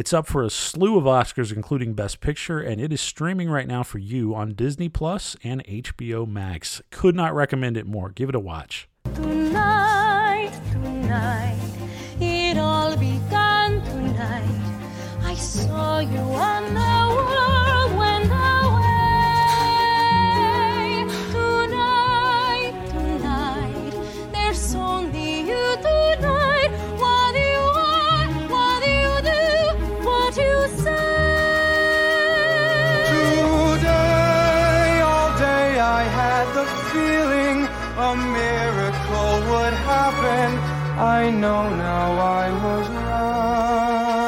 It's up for a slew of Oscars, including Best Picture, and it is streaming right now for you on Disney Plus and HBO Max. Could not recommend it more. Give it a watch. Tonight, tonight, it all began tonight. I saw you and the I know now I was right.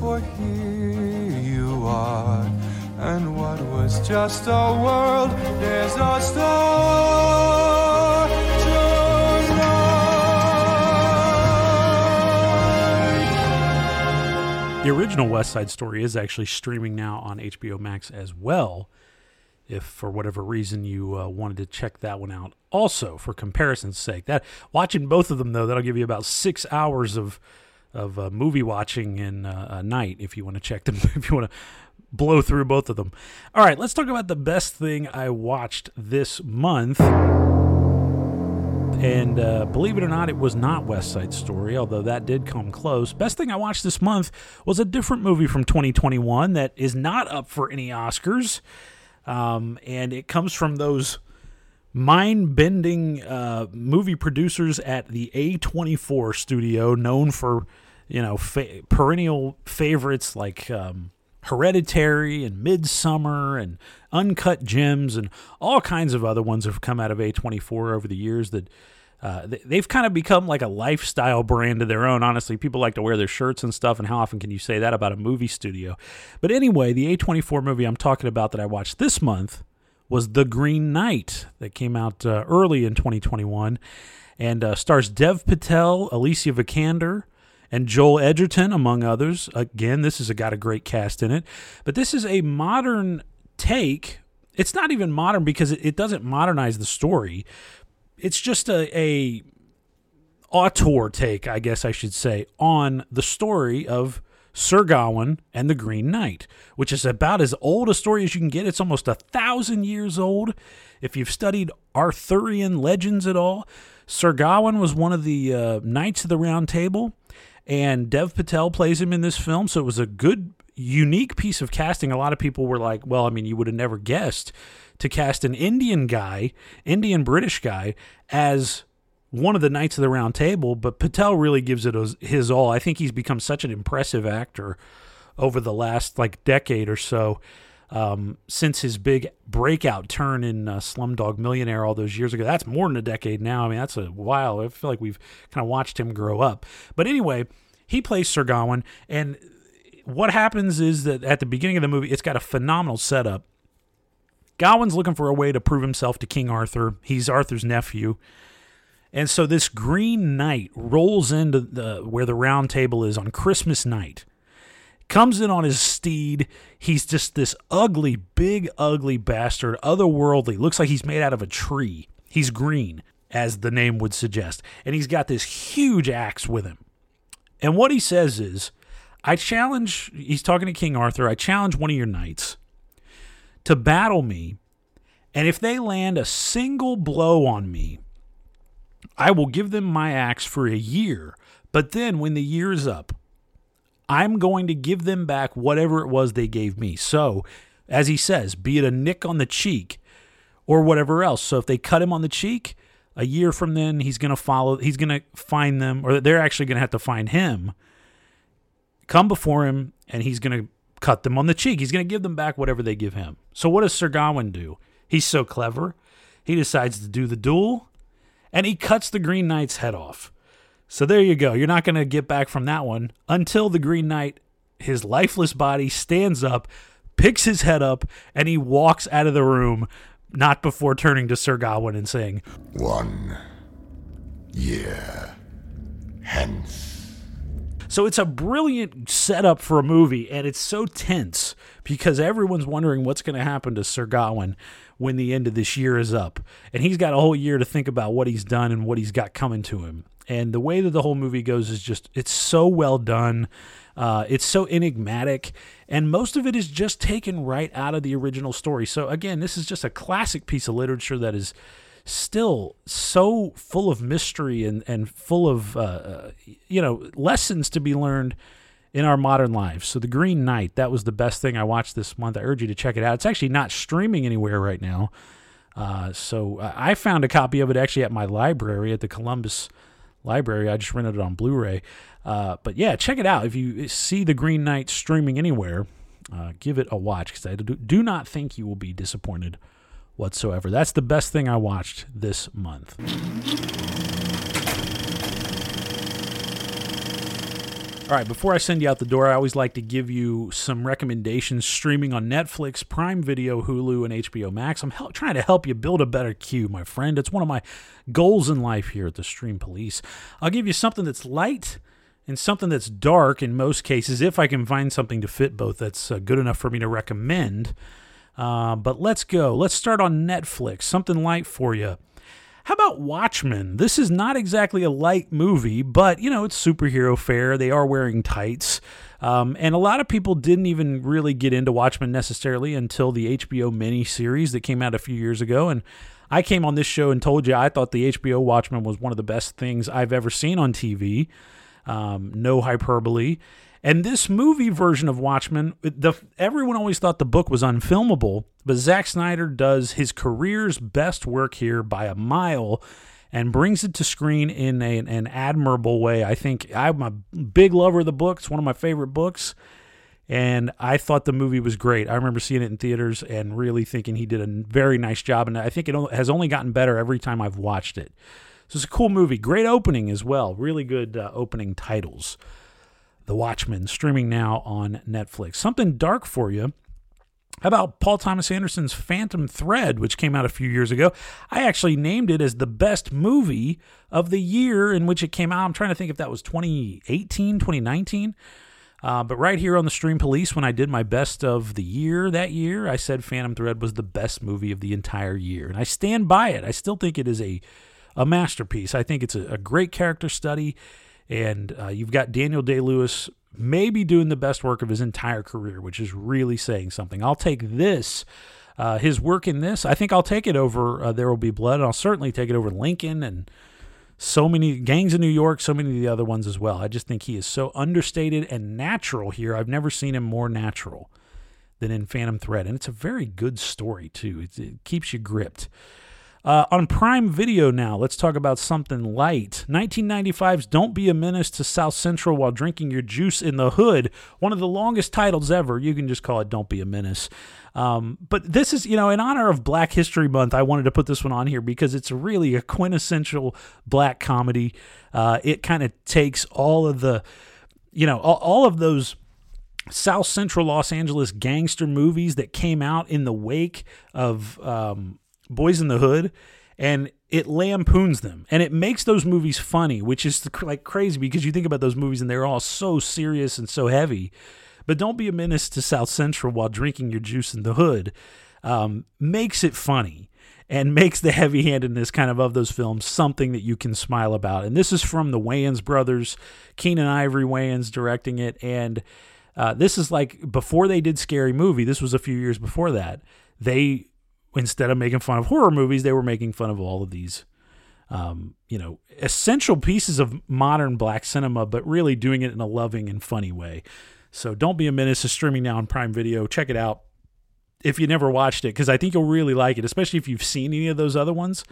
For here you are, and what was just a world is a star. The original West Side Story is actually streaming now on HBO Max as well. If for whatever reason you uh, wanted to check that one out, also for comparison's sake, that watching both of them though, that'll give you about six hours of of uh, movie watching in uh, a night if you want to check them. If you want to blow through both of them. All right, let's talk about the best thing I watched this month. And uh, believe it or not, it was not West Side Story, although that did come close. Best thing I watched this month was a different movie from 2021 that is not up for any Oscars. Um, and it comes from those mind bending uh, movie producers at the A24 studio, known for, you know, fa- perennial favorites like. Um, Hereditary and Midsommar and Uncut Gems and all kinds of other ones have come out of A24 over the years that uh, they- they've kind of become like a lifestyle brand of their own. Honestly, people like to wear their shirts and stuff, and how often can you say that about a movie studio? But anyway, the A24 movie I'm talking about that I watched this month was The Green Knight that came out uh, early in 2021 and uh, stars Dev Patel, Alicia Vikander, and Joel Edgerton, among others. Again, this has got a great cast in it. But this is a modern take. It's not even modern because it doesn't modernize the story. It's just a, a auteur take, I guess I should say, on the story of Sir Gawain and the Green Knight, which is about as old a story as you can get. It's almost a thousand years old. If you've studied Arthurian legends at all, Sir Gawain was one of the uh, knights of the Round Table, and Dev Patel plays him in this film. So it was a good, unique piece of casting. A lot of people were like, "Well, I mean, you would have never guessed to cast an Indian guy, Indian British guy, as." one of the Knights of the Round Table, but Patel really gives it his, all. I think he's become such an impressive actor over the last like decade or so. Um, since his big breakout turn in uh, Slumdog Millionaire all those years ago, that's more than a decade now. I mean, that's a while. I feel like we've kind of watched him grow up. But anyway, he plays Sir Gawain, and what happens is that at the beginning of the movie, it's got a phenomenal setup. Gawain's looking for a way to prove himself to King Arthur. He's Arthur's nephew. And so this Green Knight rolls into the where the round table is on Christmas night. Comes in on his steed. He's just this ugly, big, ugly bastard, otherworldly. Looks like he's made out of a tree. He's green, as the name would suggest. And he's got this huge axe with him. And what he says is, I challenge, he's talking to King Arthur, I challenge one of your knights to battle me. And if they land a single blow on me, I will give them my axe for a year, but then when the year's up, I'm going to give them back whatever it was they gave me. So, as he says, be it a nick on the cheek or whatever else. So, if they cut him on the cheek, a year from then, he's going to follow, he's going to find them, or they're actually going to have to find him, come before him, and he's going to cut them on the cheek. He's going to give them back whatever they give him. So, what does Sir Gawain do? He's so clever. He decides to do the duel and he cuts the Green Knight's head off. So there you go. You're not going to get back from that one until the Green Knight, his lifeless body, stands up, picks his head up, and he walks out of the room, not before turning to Sir Gawain and saying, One year hence. So it's a brilliant setup for a movie, and it's so tense because everyone's wondering what's going to happen to Sir Gawain when the end of this year is up. And he's got a whole year to think about what he's done and what he's got coming to him. And the way that the whole movie goes is just, it's so well done. Uh, it's so enigmatic, and most of it is just taken right out of the original story. So, again, this is just a classic piece of literature that is still so full of mystery and, and full of, uh, uh, you know, lessons to be learned in our modern lives. So, The Green Knight, that was the best thing I watched this month. I urge you to check it out. It's actually not streaming anywhere right now. Uh, so, I found a copy of it actually at my library at the Columbus Library. I just rented it on Blu ray. Uh, but yeah, check it out. If you see The Green Knight streaming anywhere, uh, give it a watch because I do, do not think you will be disappointed whatsoever. That's the best thing I watched this month. All right, before I send you out the door, I always like to give you some recommendations streaming on Netflix, Prime Video, Hulu, and HBO Max. I'm help, trying to help you build a better queue, my friend. It's one of my goals in life here at the Stream Police. I'll give you something that's light and something that's dark in most cases, if I can find something to fit both that's uh, good enough for me to recommend. Uh, but let's go. Let's start on Netflix. Something light for you. How about Watchmen? This is not exactly a light movie, but you know, it's superhero fare. They are wearing tights. Um, and a lot of people didn't even really get into Watchmen necessarily until the HBO miniseries that came out a few years ago. And I came on this show and told you I thought the HBO Watchmen was one of the best things I've ever seen on TV. Um, no hyperbole. And this movie version of Watchmen, the everyone always thought the book was unfilmable, but Zack Snyder does his career's best work here by a mile and brings it to screen in a, an admirable way. I think I'm a big lover of the book. It's one of my favorite books. And I thought the movie was great. I remember seeing it in theaters and really thinking he did a very nice job. And I think it has only gotten better every time I've watched it. So it's a cool movie. Great opening as well. Really good uh, opening titles. The Watchmen, streaming now on Netflix. Something dark for you. How about Paul Thomas Anderson's Phantom Thread, which came out a few years ago? I actually named it as the best movie of the year in which it came out. I'm trying to think if that was 2018, 2019. Uh, but right here on the Stream Police, when I did my best of the year that year, I said Phantom Thread was the best movie of the entire year. And I stand by it. I still think it is a, a masterpiece. I think it's a, a great character study. And uh, you've got Daniel Day Lewis maybe doing the best work of his entire career, which is really saying something. I'll take this. Uh, his work in this, I think I'll take it over uh, There Will Be Blood, and I'll certainly take it over Lincoln and so many Gangs in New York, so many of the other ones as well. I just think he is so understated and natural here. I've never seen him more natural than in Phantom Thread, and it's a very good story too. It, it keeps you gripped. Uh, on Prime Video now, let's talk about something light. 1995's Don't Be a Menace to South Central While Drinking Your Juice in the Hood. One of the longest titles ever. You can just call it Don't Be a Menace. Um, but this is, you know, in honor of Black History Month, I wanted to put this one on here because it's really a quintessential black comedy. Uh, it kind of takes all of the, you know, all, all of those. South Central Los Angeles gangster movies that came out in the wake of um, Boys in the Hood, and it lampoons them and it makes those movies funny, which is like crazy because you think about those movies and they're all so serious and so heavy. But don't be a menace to South Central while drinking your juice in the hood. Um, makes it funny and makes the heavy handedness kind of of those films something that you can smile about. And this is from the Wayans brothers, Keenen Ivory Wayans directing it. And uh, this is like before they did Scary Movie, this was a few years before that. They instead of making fun of horror movies, they were making fun of all of these, um, you know, essential pieces of modern black cinema, but really doing it in a loving and funny way. So don't be a menace is streaming now on Prime Video. Check it out if you never watched it, because I think you'll really like it, especially if you've seen any of those other ones.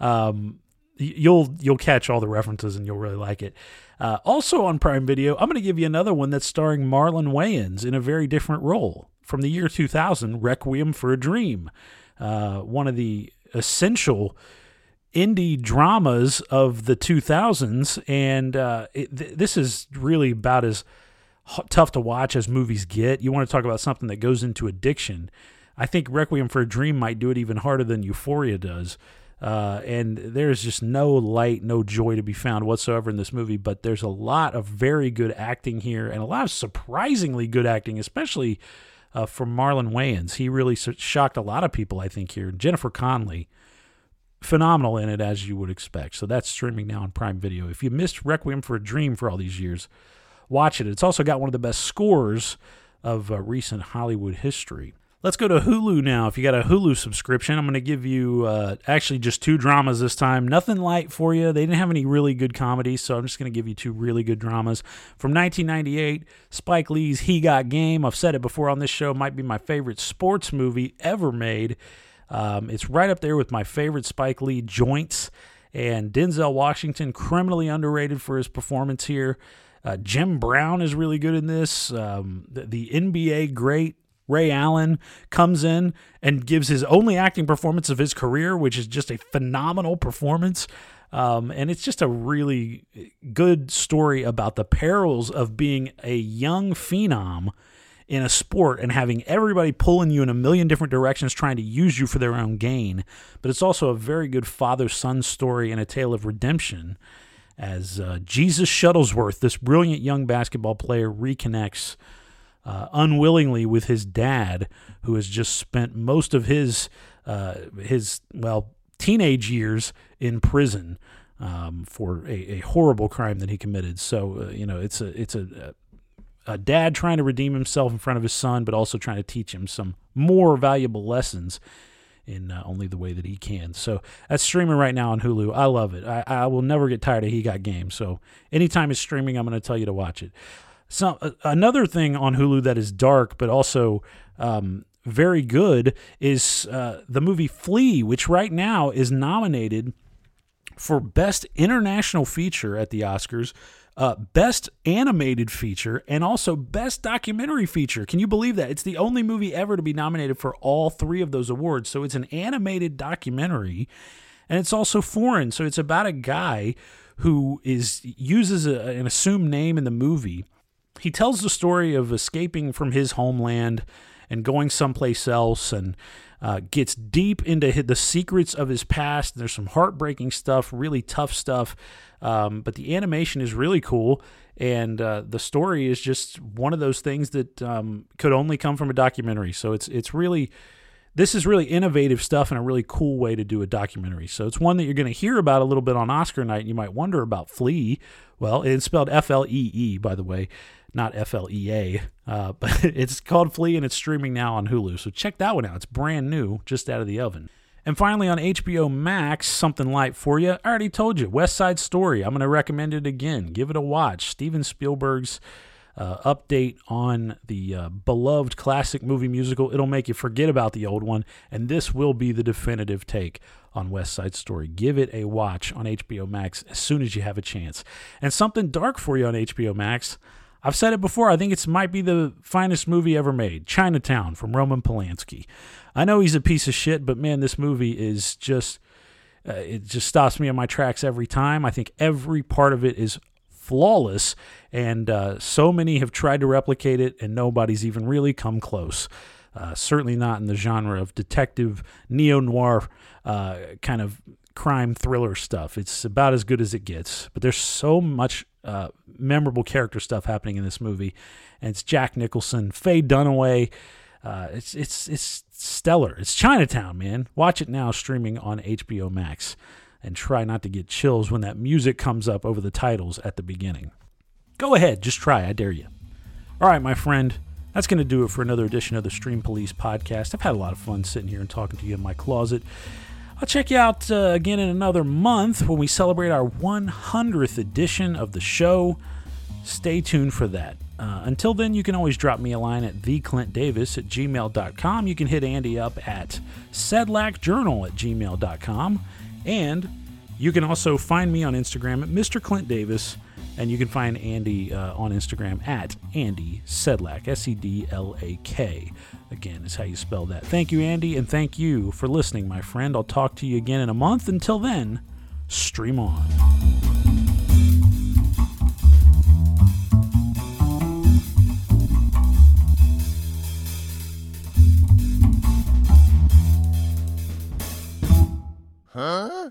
Um, you'll you'll catch all the references and you'll really like it. Uh, also on Prime Video, I'm going to give you another one that's starring Marlon Wayans in a very different role from the year 2000, Requiem for a Dream uh, one of the essential indie dramas of the 2000s, and uh, it, th- this is really about as h- tough to watch as movies get. You want to talk about something that goes into addiction. I think Requiem for a Dream might do it even harder than Euphoria does. Uh, and there's just no light, no joy to be found whatsoever in this movie. But there's a lot of very good acting here, and a lot of surprisingly good acting, especially uh, from Marlon Wayans. He really shocked a lot of people, I think, here. Jennifer Connelly, phenomenal in it, as you would expect. So that's streaming now on Prime Video. If you missed Requiem for a Dream for all these years, watch it. It's also got one of the best scores of uh, recent Hollywood history. Let's go to Hulu now. If you got a Hulu subscription, I'm going to give you uh, actually just two dramas this time. Nothing light for you. They didn't have any really good comedies, so I'm just going to give you two really good dramas. From 1998, Spike Lee's He Got Game. I've said it before on this show, might be my favorite sports movie ever made. Um, it's right up there with my favorite Spike Lee joints. And Denzel Washington, criminally underrated for his performance here. Uh, Jim Brown is really good in this. Um, the, the NBA great Ray Allen comes in and gives his only acting performance of his career, which is just a phenomenal performance. Um, and it's just a really good story about the perils of being a young phenom in a sport and having everybody pulling you in a million different directions trying to use you for their own gain. But it's also a very good father son story and a tale of redemption as uh, Jesus Shuttlesworth, this brilliant young basketball player, reconnects uh, unwillingly with his dad, who has just spent most of his uh, his well teenage years in prison um, for a, a, horrible crime that he committed. So uh, you know, it's a it's a a dad trying to redeem himself in front of his son, but also trying to teach him some more valuable lessons in uh, only the way that he can. So that's streaming right now on Hulu. I love it. I, I will never get tired of He Got Game. So anytime it's streaming, I'm going to tell you to watch it. So uh, another thing on Hulu that is dark, but also um, very good, is uh, the movie Flee, which right now is nominated for Best International Feature at the Oscars uh, Best Animated Feature, and also Best Documentary Feature. Can you believe that? It's the only movie ever to be nominated for all three of those awards. So it's an animated documentary, and it's also foreign. So it's about a guy who is uses a, an assumed name in the movie. He tells the story of escaping from his homeland and going someplace else and uh, gets deep into the secrets of his past. There's some heartbreaking stuff, really tough stuff, um, but the animation is really cool. And uh, the story is just one of those things that um, could only come from a documentary. So it's it's really this is really innovative stuff and a really cool way to do a documentary. So it's one that you're going to hear about a little bit on Oscar night. And you might wonder about Flea. Well, it's spelled F L E E, by the way not F L E A. Uh, but it's called Flee and it's streaming now on Hulu. So check that one out. It's brand new, just out of the oven. And finally, on HBO Max, something light for you. I already told you, West Side Story. I'm going to recommend it again. Give it a watch. Steven Spielberg's uh, update on the uh, beloved classic movie musical. It'll make you forget about the old one, and this will be the definitive take on West Side Story. Give it a watch on HBO Max as soon as you have a chance. And something dark for you on HBO Max. I've said it before. I think it might be the finest movie ever made. Chinatown from Roman Polanski. I know he's a piece of shit, but man, this movie is just. Uh, it just stops me in my tracks every time. I think every part of it is flawless, and uh, so many have tried to replicate it, and nobody's even really come close. Uh, certainly not in the genre of detective neo noir uh, kind of crime thriller stuff. It's about as good as it gets, but there's so much uh, memorable character stuff happening in this movie, and it's Jack Nicholson, Faye Dunaway. Uh, it's it's it's stellar. It's Chinatown, man. Watch it now, streaming on HBO Max, and try not to get chills when that music comes up over the titles at the beginning. Go ahead, just try. I dare you. All right, my friend. That's going to do it for another edition of the Stream Police podcast. I've had a lot of fun sitting here and talking to you in my closet. I'll check you out uh, again in another month when we celebrate our 100th edition of the show. Stay tuned for that. Uh, until then, you can always drop me a line at theclintdavis at gmail.com. You can hit Andy up at sedlakjournal at gmail.com. And you can also find me on Instagram at Mr. Clint Davis and you can find Andy uh, on Instagram at Andy Sedlak, S E D L A K. Again, is how you spell that. Thank you, Andy, and thank you for listening, my friend. I'll talk to you again in a month. Until then, stream on. Huh?